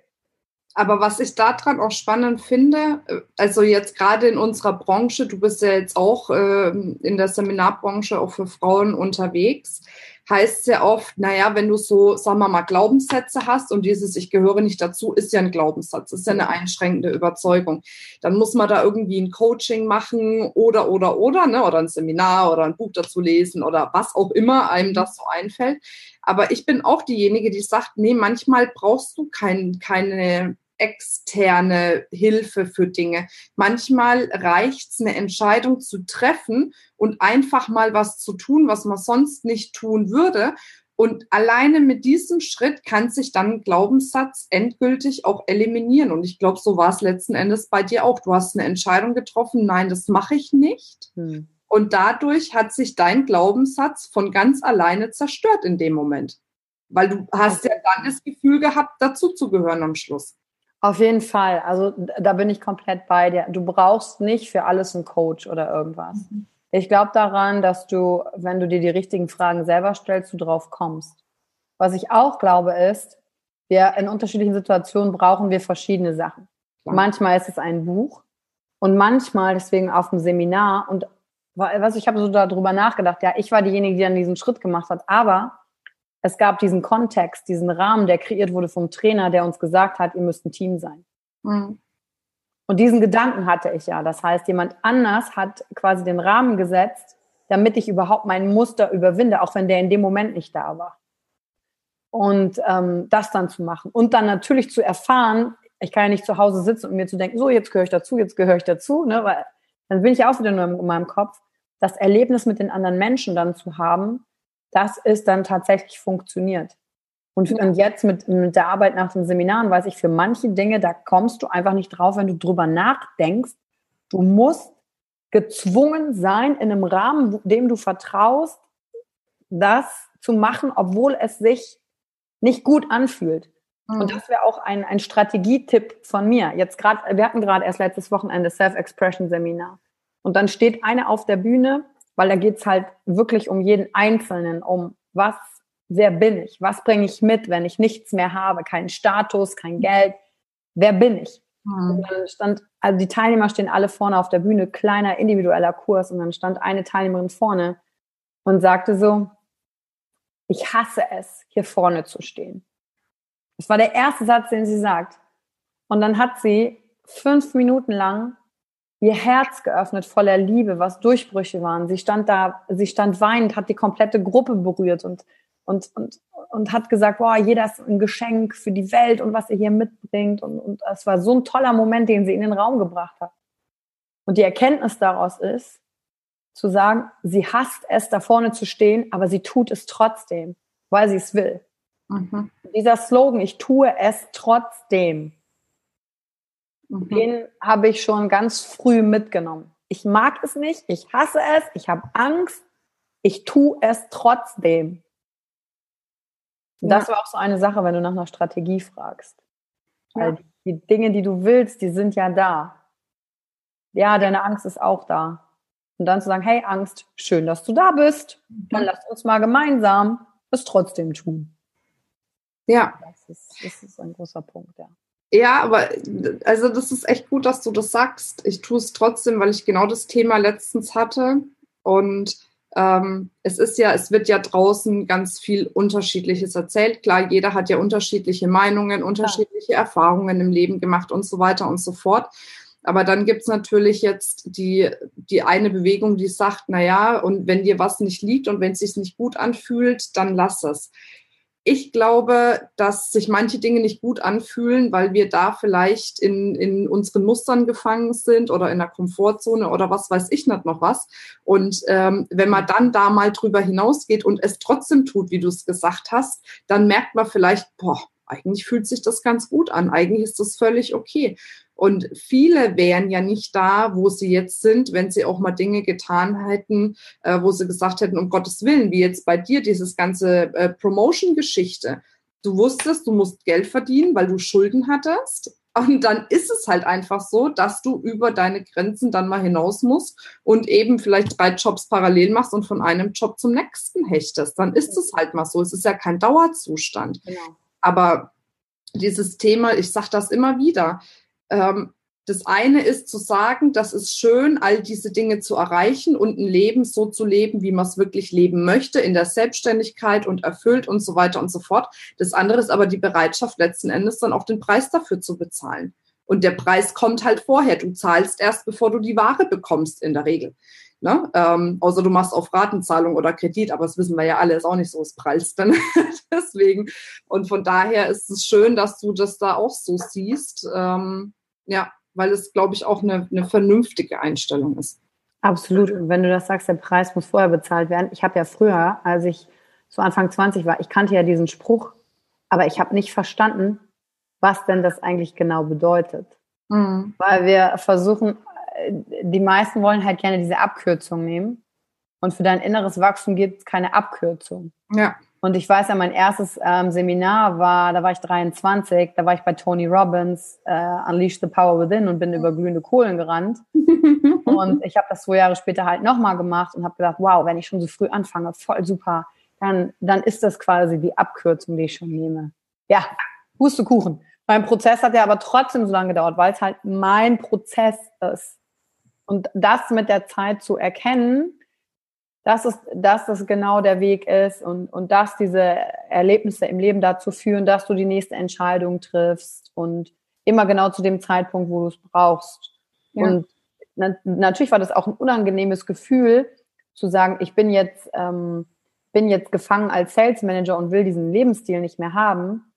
Aber was ich daran auch spannend finde, äh, also jetzt gerade in unserer Branche, du bist ja jetzt auch äh, in der Seminarbranche auch für Frauen unterwegs, heißt ja oft, naja, wenn du so, sagen wir mal, Glaubenssätze hast und dieses Ich gehöre nicht dazu, ist ja ein Glaubenssatz, ist ja eine einschränkende Überzeugung. Dann muss man da irgendwie ein Coaching machen oder, oder, oder, ne, oder ein Seminar oder ein Buch dazu lesen oder was auch immer einem das so einfällt. Aber ich bin auch diejenige, die sagt, nee, manchmal brauchst du kein, keine externe Hilfe für Dinge. Manchmal reicht es, eine Entscheidung zu treffen und einfach mal was zu tun, was man sonst nicht tun würde. Und alleine mit diesem Schritt kann sich dann Glaubenssatz endgültig auch eliminieren. Und ich glaube, so war es letzten Endes bei dir auch. Du hast eine Entscheidung getroffen, nein, das mache ich nicht. Hm. Und dadurch hat sich dein Glaubenssatz von ganz alleine zerstört in dem Moment. Weil du hast ja dann das Gefühl gehabt, dazuzugehören am Schluss. Auf jeden Fall. Also da bin ich komplett bei dir. Du brauchst nicht für alles einen Coach oder irgendwas. Mhm. Ich glaube daran, dass du, wenn du dir die richtigen Fragen selber stellst, du drauf kommst. Was ich auch glaube ist, wir in unterschiedlichen Situationen brauchen wir verschiedene Sachen. Ja. Manchmal ist es ein Buch und manchmal deswegen auf dem Seminar und was ich habe so darüber nachgedacht. Ja, ich war diejenige, die dann diesen Schritt gemacht hat, aber es gab diesen Kontext, diesen Rahmen, der kreiert wurde vom Trainer, der uns gesagt hat, ihr müsst ein Team sein. Mhm. Und diesen Gedanken hatte ich ja. Das heißt, jemand anders hat quasi den Rahmen gesetzt, damit ich überhaupt mein Muster überwinde, auch wenn der in dem Moment nicht da war. Und ähm, das dann zu machen. Und dann natürlich zu erfahren, ich kann ja nicht zu Hause sitzen und mir zu denken, so, jetzt gehöre ich dazu, jetzt gehöre ich dazu, ne? weil dann bin ich auch wieder nur in meinem Kopf. Das Erlebnis mit den anderen Menschen dann zu haben, dass es dann tatsächlich funktioniert. Und, und jetzt mit, mit der Arbeit nach den Seminaren weiß ich, für manche Dinge, da kommst du einfach nicht drauf, wenn du drüber nachdenkst. Du musst gezwungen sein, in einem Rahmen, dem du vertraust, das zu machen, obwohl es sich nicht gut anfühlt. Mhm. Und das wäre auch ein, ein Strategietipp von mir. Jetzt gerade, wir hatten gerade erst letztes Wochenende Self-Expression-Seminar. Und dann steht eine auf der Bühne, weil da geht's halt wirklich um jeden Einzelnen, um was wer bin ich? Was bringe ich mit, wenn ich nichts mehr habe? Keinen Status, kein Geld. Wer bin ich? Mhm. Und dann stand, also die Teilnehmer stehen alle vorne auf der Bühne, kleiner individueller Kurs. Und dann stand eine Teilnehmerin vorne und sagte so, ich hasse es, hier vorne zu stehen. Das war der erste Satz, den sie sagt. Und dann hat sie fünf Minuten lang ihr Herz geöffnet voller Liebe, was Durchbrüche waren. Sie stand da, sie stand weinend, hat die komplette Gruppe berührt und und, und, und hat gesagt, boah, jeder ist ein Geschenk für die Welt und was er hier mitbringt. Und, und es war so ein toller Moment, den sie in den Raum gebracht hat. Und die Erkenntnis daraus ist, zu sagen, sie hasst es, da vorne zu stehen, aber sie tut es trotzdem, weil sie es will. Mhm. Dieser Slogan, ich tue es trotzdem, mhm. den habe ich schon ganz früh mitgenommen. Ich mag es nicht, ich hasse es, ich habe Angst, ich tue es trotzdem. Ja. Das war auch so eine Sache, wenn du nach einer Strategie fragst. Weil ja. die Dinge, die du willst, die sind ja da. Ja, deine Angst ist auch da. Und dann zu sagen, hey Angst, schön, dass du da bist. Dann lass uns mal gemeinsam es trotzdem tun. Ja. Das ist, das ist ein großer Punkt, ja. Ja, aber also das ist echt gut, dass du das sagst. Ich tue es trotzdem, weil ich genau das Thema letztens hatte. Und ähm, es ist ja, es wird ja draußen ganz viel Unterschiedliches erzählt. Klar, jeder hat ja unterschiedliche Meinungen, unterschiedliche ja. Erfahrungen im Leben gemacht und so weiter und so fort. Aber dann gibt's natürlich jetzt die, die eine Bewegung, die sagt, na ja, und wenn dir was nicht liegt und wenn es sich nicht gut anfühlt, dann lass es ich glaube, dass sich manche Dinge nicht gut anfühlen, weil wir da vielleicht in, in unseren Mustern gefangen sind oder in der Komfortzone oder was weiß ich nicht noch was. Und ähm, wenn man dann da mal drüber hinausgeht und es trotzdem tut, wie du es gesagt hast, dann merkt man vielleicht, boah, eigentlich fühlt sich das ganz gut an, eigentlich ist das völlig okay. Und viele wären ja nicht da, wo sie jetzt sind, wenn sie auch mal Dinge getan hätten, äh, wo sie gesagt hätten, um Gottes Willen, wie jetzt bei dir dieses ganze äh, Promotion-Geschichte. Du wusstest, du musst Geld verdienen, weil du Schulden hattest. Und dann ist es halt einfach so, dass du über deine Grenzen dann mal hinaus musst und eben vielleicht drei Jobs parallel machst und von einem Job zum nächsten hechtest. Dann ist es halt mal so. Es ist ja kein Dauerzustand. Genau. Aber dieses Thema, ich sage das immer wieder, ähm, das eine ist zu sagen, das ist schön, all diese Dinge zu erreichen und ein Leben so zu leben, wie man es wirklich leben möchte, in der Selbstständigkeit und erfüllt und so weiter und so fort. Das andere ist aber die Bereitschaft, letzten Endes dann auch den Preis dafür zu bezahlen. Und der Preis kommt halt vorher. Du zahlst erst, bevor du die Ware bekommst, in der Regel. Ne? Ähm, außer du machst auf Ratenzahlung oder Kredit, aber das wissen wir ja alle, ist auch nicht so, es prallst dann. Deswegen. Und von daher ist es schön, dass du das da auch so siehst. Ähm, ja, weil es, glaube ich, auch eine, eine vernünftige Einstellung ist. Absolut. Und wenn du das sagst, der Preis muss vorher bezahlt werden. Ich habe ja früher, als ich so Anfang 20 war, ich kannte ja diesen Spruch, aber ich habe nicht verstanden, was denn das eigentlich genau bedeutet. Mhm. Weil wir versuchen, die meisten wollen halt gerne diese Abkürzung nehmen. Und für dein inneres Wachstum gibt es keine Abkürzung. Ja. Und ich weiß ja, mein erstes ähm, Seminar war, da war ich 23, da war ich bei Tony Robbins, äh, Unleash the Power Within und bin über glühende Kohlen gerannt. und ich habe das zwei Jahre später halt nochmal gemacht und habe gedacht, wow, wenn ich schon so früh anfange, voll super, dann, dann ist das quasi die Abkürzung, die ich schon nehme. Ja, Hustekuchen. Mein Prozess hat ja aber trotzdem so lange gedauert, weil es halt mein Prozess ist. Und das mit der Zeit zu erkennen, dass, es, dass das genau der Weg ist und, und dass diese Erlebnisse im Leben dazu führen, dass du die nächste Entscheidung triffst und immer genau zu dem Zeitpunkt, wo du es brauchst. Ja. Und na, natürlich war das auch ein unangenehmes Gefühl, zu sagen, ich bin jetzt, ähm, bin jetzt gefangen als Sales Manager und will diesen Lebensstil nicht mehr haben.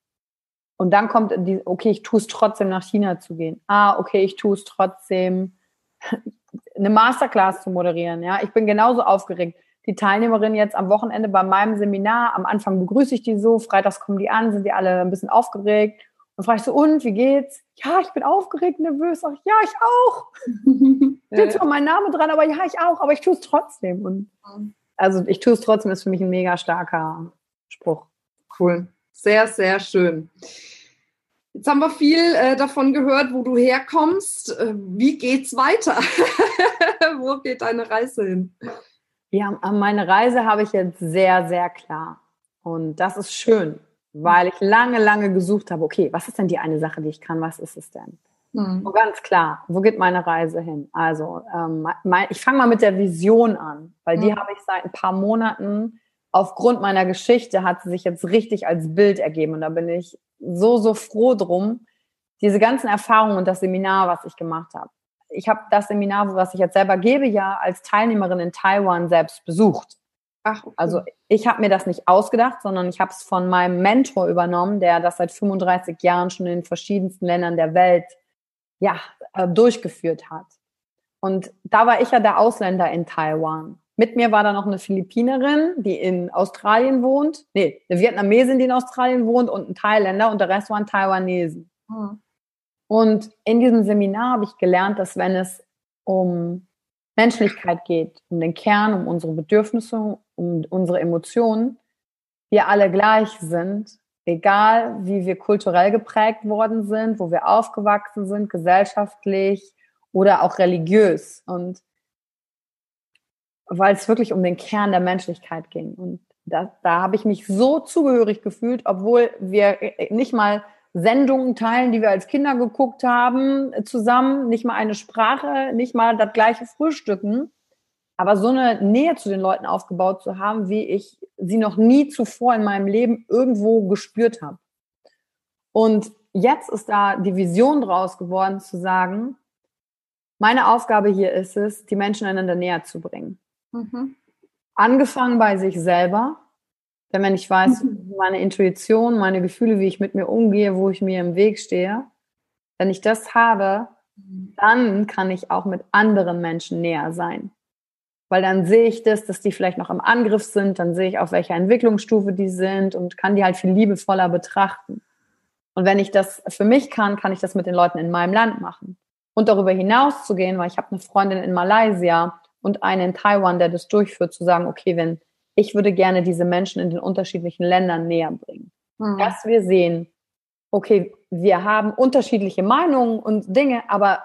Und dann kommt die, okay, ich tue es trotzdem nach China zu gehen. Ah, okay, ich tue es trotzdem eine Masterclass zu moderieren. Ja, ich bin genauso aufgeregt. die Teilnehmerinnen jetzt am Wochenende bei meinem Seminar. Am Anfang begrüße ich die so, freitags kommen die an, sind die alle ein bisschen aufgeregt. Und frage ich so, und, wie geht's? Ja, ich bin aufgeregt, nervös. Sag ich, ja, ich auch. Steht zwar mein Name dran, aber ja, ich auch, aber ich tue es trotzdem. Und also ich tue es trotzdem, ist für mich ein mega starker Spruch. Cool. Sehr, sehr schön. Jetzt haben wir viel äh, davon gehört, wo du herkommst. Äh, wie geht's weiter? wo geht deine Reise hin? Ja, meine Reise habe ich jetzt sehr, sehr klar. Und das ist schön, weil ich lange, lange gesucht habe, okay, was ist denn die eine Sache, die ich kann? Was ist es denn? Mhm. Und ganz klar, wo geht meine Reise hin? Also, ähm, mein, ich fange mal mit der Vision an, weil mhm. die habe ich seit ein paar Monaten aufgrund meiner Geschichte hat sie sich jetzt richtig als Bild ergeben. Und da bin ich so, so froh drum, diese ganzen Erfahrungen und das Seminar, was ich gemacht habe ich habe das Seminar, was ich jetzt selber gebe, ja als Teilnehmerin in Taiwan selbst besucht. Ach, okay. Also ich habe mir das nicht ausgedacht, sondern ich habe es von meinem Mentor übernommen, der das seit 35 Jahren schon in verschiedensten Ländern der Welt ja äh, durchgeführt hat. Und da war ich ja der Ausländer in Taiwan. Mit mir war da noch eine Philippinerin, die in Australien wohnt. Nee, eine Vietnamesin, die in Australien wohnt und ein Thailänder und der Rest waren Taiwanesen. Hm. Und in diesem Seminar habe ich gelernt, dass wenn es um Menschlichkeit geht, um den Kern, um unsere Bedürfnisse, um unsere Emotionen, wir alle gleich sind, egal wie wir kulturell geprägt worden sind, wo wir aufgewachsen sind, gesellschaftlich oder auch religiös. Und weil es wirklich um den Kern der Menschlichkeit ging. Und da, da habe ich mich so zugehörig gefühlt, obwohl wir nicht mal Sendungen teilen, die wir als Kinder geguckt haben, äh, zusammen, nicht mal eine Sprache, nicht mal das gleiche Frühstücken, aber so eine Nähe zu den Leuten aufgebaut zu haben, wie ich sie noch nie zuvor in meinem Leben irgendwo gespürt habe. Und jetzt ist da die Vision draus geworden, zu sagen, meine Aufgabe hier ist es, die Menschen einander näher zu bringen. Mhm. Angefangen bei sich selber, denn wenn ich weiß, mhm. meine Intuition, meine Gefühle, wie ich mit mir umgehe, wo ich mir im Weg stehe, wenn ich das habe, mhm. dann kann ich auch mit anderen Menschen näher sein. Weil dann sehe ich das, dass die vielleicht noch im Angriff sind, dann sehe ich, auf welcher Entwicklungsstufe die sind und kann die halt viel liebevoller betrachten. Und wenn ich das für mich kann, kann ich das mit den Leuten in meinem Land machen. Und darüber hinaus zu gehen, weil ich habe eine Freundin in Malaysia und eine in Taiwan, der das durchführt, zu sagen, okay, wenn ich würde gerne diese Menschen in den unterschiedlichen Ländern näher bringen. Mhm. Dass wir sehen, okay, wir haben unterschiedliche Meinungen und Dinge, aber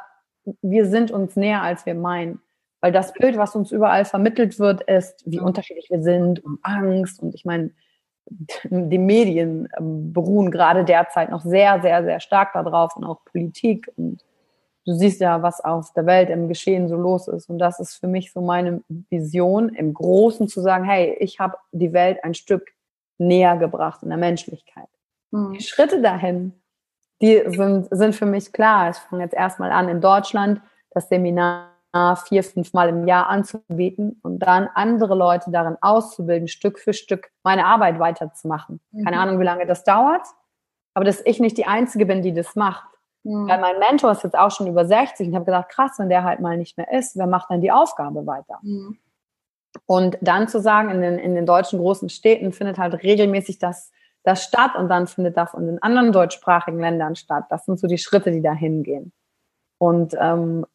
wir sind uns näher, als wir meinen. Weil das Bild, was uns überall vermittelt wird, ist, wie unterschiedlich wir sind und Angst. Und ich meine, die Medien ähm, beruhen gerade derzeit noch sehr, sehr, sehr stark darauf und auch Politik. Und du siehst ja, was auf der Welt im Geschehen so los ist. Und das ist für mich so meine Vision, im Großen zu sagen, hey, ich habe die Welt ein Stück näher gebracht in der Menschlichkeit. Mhm. Die Schritte dahin, die sind, sind für mich klar. Ich fange jetzt erstmal an, in Deutschland das Seminar vier, fünf Mal im Jahr anzubieten und dann andere Leute darin auszubilden, Stück für Stück meine Arbeit weiterzumachen. Mhm. Keine Ahnung, wie lange das dauert, aber dass ich nicht die Einzige bin, die das macht. Mhm. Weil mein Mentor ist jetzt auch schon über 60 und ich habe gedacht, krass, wenn der halt mal nicht mehr ist, wer macht dann die Aufgabe weiter? Mhm. Und dann zu sagen, in den, in den deutschen großen Städten findet halt regelmäßig das, das statt und dann findet das in den anderen deutschsprachigen Ländern statt. Das sind so die Schritte, die da hingehen. Und ähm,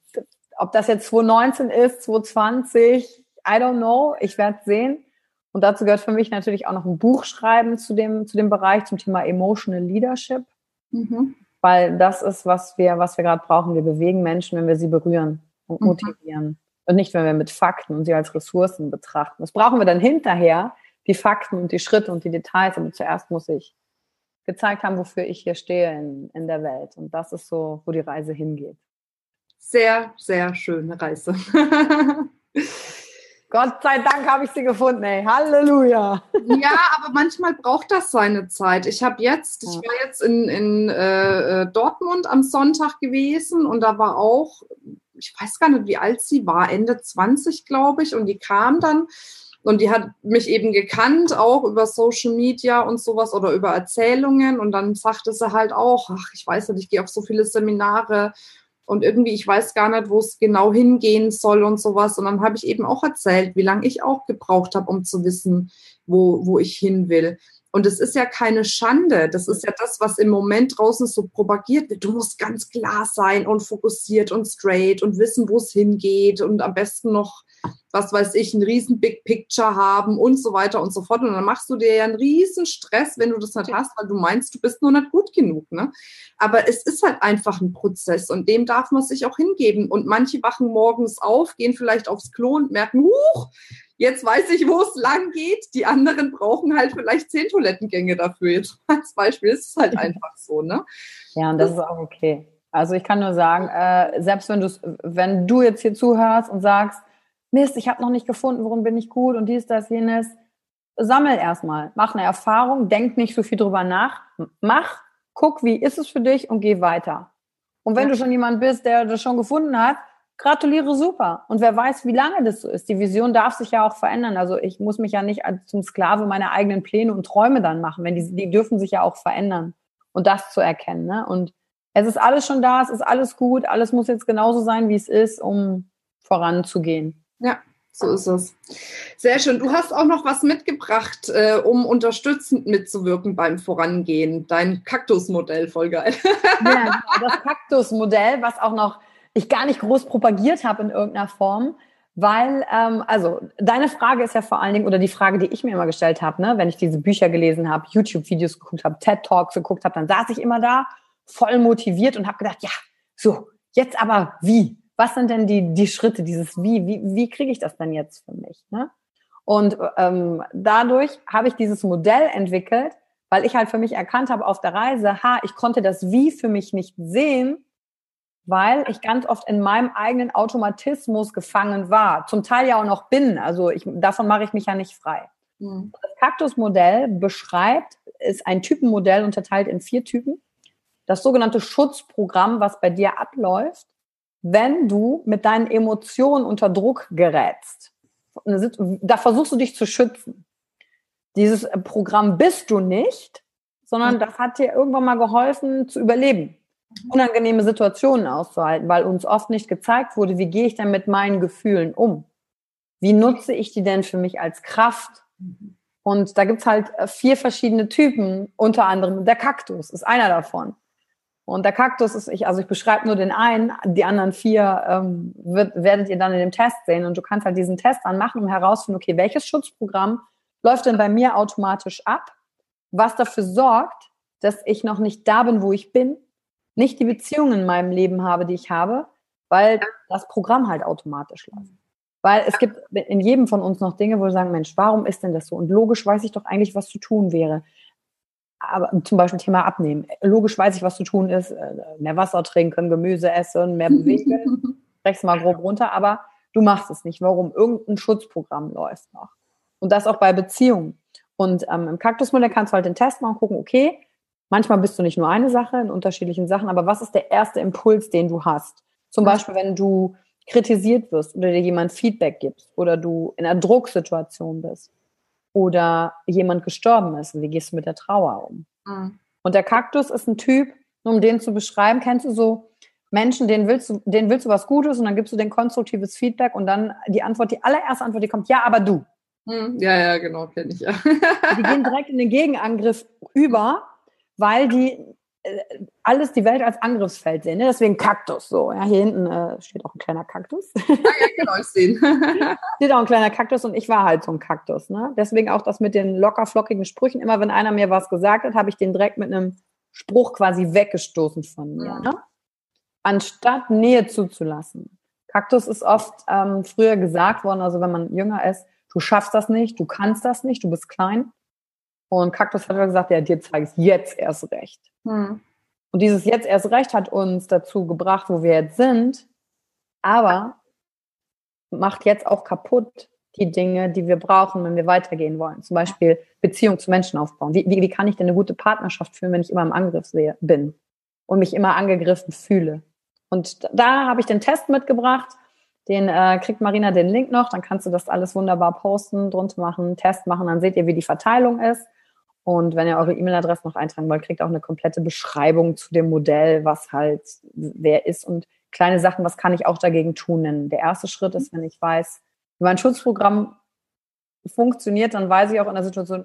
ob das jetzt 2019 ist, 2020, I don't know, ich werde sehen. Und dazu gehört für mich natürlich auch noch ein Buch schreiben zu dem, zu dem Bereich, zum Thema Emotional Leadership. Mhm weil das ist, was wir, was wir gerade brauchen. Wir bewegen Menschen, wenn wir sie berühren und mhm. motivieren. Mhm. Und nicht, wenn wir mit Fakten und sie als Ressourcen betrachten. Das brauchen wir dann hinterher, die Fakten und die Schritte und die Details. Aber zuerst muss ich gezeigt haben, wofür ich hier stehe in, in der Welt. Und das ist so, wo die Reise hingeht. Sehr, sehr schöne Reise. Gott sei Dank habe ich sie gefunden, ey. Halleluja. Ja, aber manchmal braucht das seine Zeit. Ich habe jetzt, ich war jetzt in, in äh, Dortmund am Sonntag gewesen und da war auch, ich weiß gar nicht, wie alt sie war, Ende 20, glaube ich, und die kam dann und die hat mich eben gekannt, auch über Social Media und sowas oder über Erzählungen. Und dann sagte sie halt auch, ach, ich weiß nicht, ich gehe auf so viele Seminare und irgendwie, ich weiß gar nicht, wo es genau hingehen soll und sowas. Und dann habe ich eben auch erzählt, wie lange ich auch gebraucht habe, um zu wissen, wo, wo ich hin will. Und es ist ja keine Schande. Das ist ja das, was im Moment draußen so propagiert wird. Du musst ganz klar sein und fokussiert und straight und wissen, wo es hingeht und am besten noch, was weiß ich, ein riesen Big Picture haben und so weiter und so fort. Und dann machst du dir ja einen riesen Stress, wenn du das nicht hast, weil du meinst, du bist nur nicht gut genug. Ne? Aber es ist halt einfach ein Prozess und dem darf man sich auch hingeben. Und manche wachen morgens auf, gehen vielleicht aufs Klo und merken, huch, Jetzt weiß ich, wo es lang geht. Die anderen brauchen halt vielleicht zehn Toilettengänge dafür. Jetzt als Beispiel ist es halt einfach so, ne? Ja, und das ist auch okay. Also ich kann nur sagen, äh, selbst wenn du wenn du jetzt hier zuhörst und sagst, Mist, ich habe noch nicht gefunden, worin bin ich gut und dies, das, jenes, sammel erstmal, mach eine Erfahrung, denk nicht so viel drüber nach, mach, guck, wie ist es für dich und geh weiter. Und wenn ja. du schon jemand bist, der das schon gefunden hat, gratuliere super. Und wer weiß, wie lange das so ist. Die Vision darf sich ja auch verändern. Also ich muss mich ja nicht zum Sklave meiner eigenen Pläne und Träume dann machen. Wenn die, die dürfen sich ja auch verändern. Und das zu erkennen. Ne? Und es ist alles schon da, es ist alles gut, alles muss jetzt genauso sein, wie es ist, um voranzugehen. Ja, so ist es. Sehr schön. Du hast auch noch was mitgebracht, äh, um unterstützend mitzuwirken beim Vorangehen. Dein Kaktusmodell, voll geil. ja, das Kaktusmodell, was auch noch ich gar nicht groß propagiert habe in irgendeiner Form, weil, ähm, also deine Frage ist ja vor allen Dingen, oder die Frage, die ich mir immer gestellt habe, ne, wenn ich diese Bücher gelesen habe, YouTube-Videos geguckt habe, TED-Talks geguckt habe, dann saß ich immer da, voll motiviert und habe gedacht, ja, so, jetzt aber wie? Was sind denn die, die Schritte, dieses Wie? Wie, wie kriege ich das denn jetzt für mich? Ne? Und ähm, dadurch habe ich dieses Modell entwickelt, weil ich halt für mich erkannt habe auf der Reise, ha, ich konnte das Wie für mich nicht sehen, weil ich ganz oft in meinem eigenen Automatismus gefangen war. Zum Teil ja auch noch bin. Also ich, davon mache ich mich ja nicht frei. Mhm. Das Kaktusmodell beschreibt, ist ein Typenmodell unterteilt in vier Typen. Das sogenannte Schutzprogramm, was bei dir abläuft, wenn du mit deinen Emotionen unter Druck gerätst. Da versuchst du dich zu schützen. Dieses Programm bist du nicht, sondern das hat dir irgendwann mal geholfen zu überleben unangenehme Situationen auszuhalten, weil uns oft nicht gezeigt wurde, wie gehe ich denn mit meinen Gefühlen um? Wie nutze ich die denn für mich als Kraft? Und da gibt's halt äh, vier verschiedene Typen, unter anderem der Kaktus ist einer davon. Und der Kaktus ist, ich, also ich beschreibe nur den einen, die anderen vier ähm, wird, werdet ihr dann in dem Test sehen. Und du kannst halt diesen Test dann machen, um herauszufinden, okay, welches Schutzprogramm läuft denn bei mir automatisch ab, was dafür sorgt, dass ich noch nicht da bin, wo ich bin, nicht die Beziehungen in meinem Leben habe, die ich habe, weil das Programm halt automatisch läuft. Weil es gibt in jedem von uns noch Dinge, wo wir sagen, Mensch, warum ist denn das so? Und logisch weiß ich doch eigentlich, was zu tun wäre. Aber zum Beispiel Thema Abnehmen. Logisch weiß ich, was zu tun ist. Äh, mehr Wasser trinken, Gemüse essen, mehr bewegen. Brech's mal grob runter. Aber du machst es nicht. Warum? Irgendein Schutzprogramm läuft noch. Und das auch bei Beziehungen. Und ähm, im Kaktusmodell kannst du halt den Test machen und gucken, okay, Manchmal bist du nicht nur eine Sache in unterschiedlichen Sachen, aber was ist der erste Impuls, den du hast? Zum Beispiel, wenn du kritisiert wirst oder dir jemand Feedback gibt oder du in einer Drucksituation bist oder jemand gestorben ist. Wie gehst du mit der Trauer um? Mhm. Und der Kaktus ist ein Typ, um den zu beschreiben, kennst du so Menschen, denen willst du, denen willst du was Gutes und dann gibst du den konstruktives Feedback und dann die Antwort, die allererste Antwort, die kommt, ja, aber du. Mhm. Ja, ja, genau, kenne ich ja. die gehen direkt in den Gegenangriff über weil die äh, alles die Welt als Angriffsfeld sehen. Ne? Deswegen Kaktus. So, ja, hier hinten äh, steht auch ein kleiner Kaktus. Ja, ja genau, ich sehe. steht auch ein kleiner Kaktus und ich war halt so ein Kaktus. Ne? Deswegen auch das mit den locker flockigen Sprüchen. Immer wenn einer mir was gesagt hat, habe ich den direkt mit einem Spruch quasi weggestoßen von mir. Mhm. Ne? Anstatt Nähe zuzulassen. Kaktus ist oft ähm, früher gesagt worden, also wenn man jünger ist, du schaffst das nicht, du kannst das nicht, du bist klein. Und Kaktus hat gesagt, ja, dir zeige ich jetzt erst recht. Hm. Und dieses jetzt erst recht hat uns dazu gebracht, wo wir jetzt sind, aber macht jetzt auch kaputt die Dinge, die wir brauchen, wenn wir weitergehen wollen. Zum Beispiel Beziehung zu Menschen aufbauen. Wie, wie, wie kann ich denn eine gute Partnerschaft führen, wenn ich immer im Angriff sehe, bin und mich immer angegriffen fühle? Und da habe ich den Test mitgebracht. Den äh, kriegt Marina den Link noch, dann kannst du das alles wunderbar posten, drunter machen, Test machen, dann seht ihr, wie die Verteilung ist. Und wenn ihr eure E-Mail-Adresse noch eintragen wollt, kriegt auch eine komplette Beschreibung zu dem Modell, was halt wer ist. Und kleine Sachen, was kann ich auch dagegen tun. Denn der erste Schritt ist, wenn ich weiß, wie mein Schutzprogramm funktioniert, dann weiß ich auch in der Situation,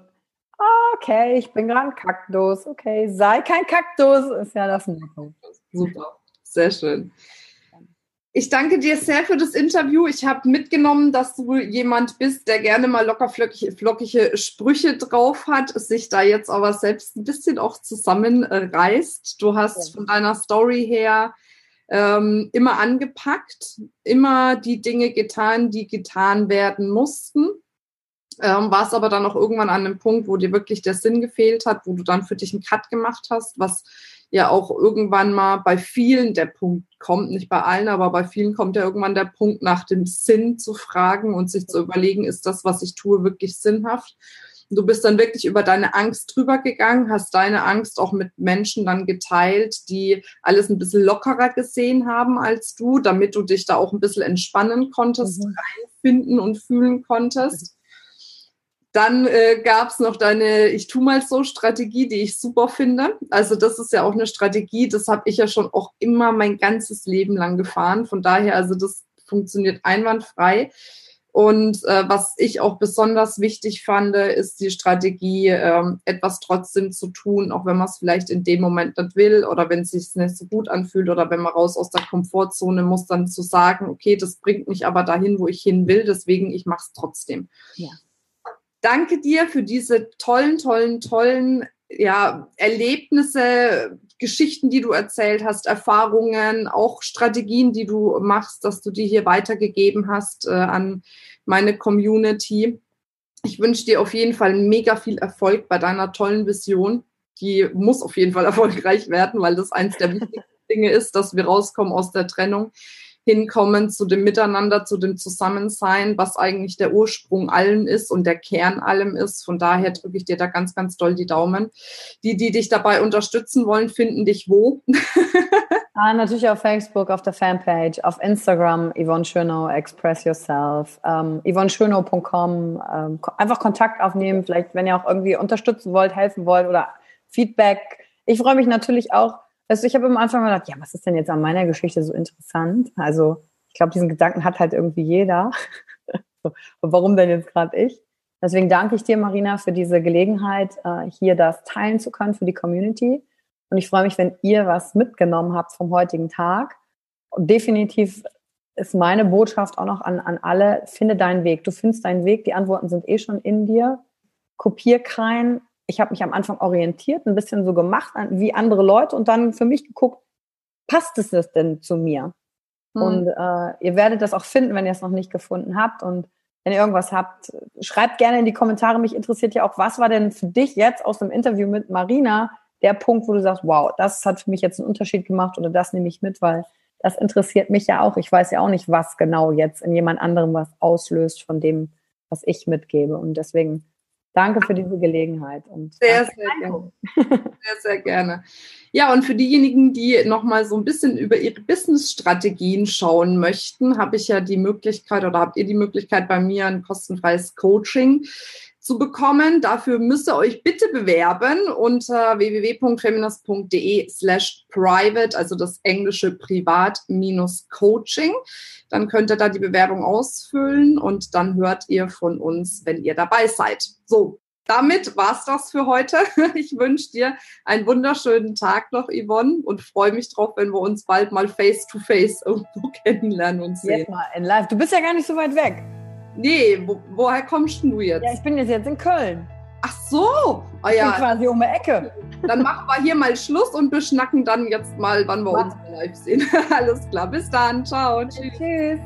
okay, ich bin gerade ein Kaktus, okay, sei kein Kaktus, ist ja das Motto. Super, sehr schön. Ich danke dir sehr für das Interview. Ich habe mitgenommen, dass du jemand bist, der gerne mal locker flockige, flockige Sprüche drauf hat, sich da jetzt aber selbst ein bisschen auch zusammenreißt. Du hast von deiner Story her ähm, immer angepackt, immer die Dinge getan, die getan werden mussten. Ähm, war es aber dann auch irgendwann an einem Punkt, wo dir wirklich der Sinn gefehlt hat, wo du dann für dich einen Cut gemacht hast, was ja auch irgendwann mal bei vielen der Punkt kommt, nicht bei allen, aber bei vielen kommt ja irgendwann der Punkt, nach dem Sinn zu fragen und sich zu überlegen, ist das, was ich tue, wirklich sinnhaft? Du bist dann wirklich über deine Angst drüber gegangen, hast deine Angst auch mit Menschen dann geteilt, die alles ein bisschen lockerer gesehen haben als du, damit du dich da auch ein bisschen entspannen konntest, mhm. reinfinden und fühlen konntest. Dann äh, gab es noch deine Ich tu mal so Strategie, die ich super finde. Also das ist ja auch eine Strategie, das habe ich ja schon auch immer mein ganzes Leben lang gefahren. Von daher, also das funktioniert einwandfrei. Und äh, was ich auch besonders wichtig fand, ist die Strategie, ähm, etwas trotzdem zu tun, auch wenn man es vielleicht in dem Moment nicht will oder wenn es sich nicht so gut anfühlt oder wenn man raus aus der Komfortzone muss, dann zu sagen, okay, das bringt mich aber dahin, wo ich hin will, deswegen ich mache es trotzdem. Ja danke dir für diese tollen, tollen, tollen ja, Erlebnisse, Geschichten, die du erzählt hast, Erfahrungen, auch Strategien, die du machst, dass du die hier weitergegeben hast äh, an meine Community. Ich wünsche dir auf jeden Fall mega viel Erfolg bei deiner tollen Vision. Die muss auf jeden Fall erfolgreich werden, weil das eins der wichtigsten Dinge ist, dass wir rauskommen aus der Trennung hinkommen zu dem Miteinander, zu dem Zusammensein, was eigentlich der Ursprung allen ist und der Kern allem ist. Von daher drücke ich dir da ganz, ganz doll die Daumen. Die, die dich dabei unterstützen wollen, finden dich wo? ah, natürlich auf Facebook, auf der Fanpage, auf Instagram, Yvonne Schönau, Express Yourself, ähm, yvonneschönau.com, ähm, einfach Kontakt aufnehmen, vielleicht, wenn ihr auch irgendwie unterstützen wollt, helfen wollt oder Feedback. Ich freue mich natürlich auch, also ich habe am Anfang gedacht, ja, was ist denn jetzt an meiner Geschichte so interessant? Also ich glaube, diesen Gedanken hat halt irgendwie jeder. Warum denn jetzt gerade ich? Deswegen danke ich dir, Marina, für diese Gelegenheit, äh, hier das teilen zu können für die Community. Und ich freue mich, wenn ihr was mitgenommen habt vom heutigen Tag. Und definitiv ist meine Botschaft auch noch an, an alle, finde deinen Weg. Du findest deinen Weg, die Antworten sind eh schon in dir. Kopier keinen, ich habe mich am Anfang orientiert, ein bisschen so gemacht wie andere Leute und dann für mich geguckt, passt es das denn zu mir? Mhm. Und äh, ihr werdet das auch finden, wenn ihr es noch nicht gefunden habt. Und wenn ihr irgendwas habt, schreibt gerne in die Kommentare. Mich interessiert ja auch, was war denn für dich jetzt aus dem Interview mit Marina der Punkt, wo du sagst, wow, das hat für mich jetzt einen Unterschied gemacht oder das nehme ich mit, weil das interessiert mich ja auch. Ich weiß ja auch nicht, was genau jetzt in jemand anderem was auslöst von dem, was ich mitgebe. Und deswegen Danke für diese Gelegenheit. Und sehr, sehr gerne. Sehr, sehr gerne. Ja, und für diejenigen, die nochmal so ein bisschen über ihre Business-Strategien schauen möchten, habe ich ja die Möglichkeit oder habt ihr die Möglichkeit, bei mir ein kostenfreies Coaching zu bekommen. Dafür müsst ihr euch bitte bewerben unter www.feminist.de slash private, also das englische Privat minus Coaching. Dann könnt ihr da die Bewerbung ausfüllen und dann hört ihr von uns, wenn ihr dabei seid. So, damit war's das für heute. Ich wünsche dir einen wunderschönen Tag noch, Yvonne, und freue mich drauf, wenn wir uns bald mal face to face irgendwo kennenlernen und sehen. Jetzt mal in live. Du bist ja gar nicht so weit weg. Nee, wo, woher kommst du jetzt? Ja, ich bin jetzt, jetzt in Köln. Ach so. Oh, ja. Ich bin quasi um die Ecke. Dann machen wir hier mal Schluss und beschnacken dann jetzt mal, wann wir Was? uns live sehen. Alles klar. Bis dann. Ciao. Tschüss. Tschüss.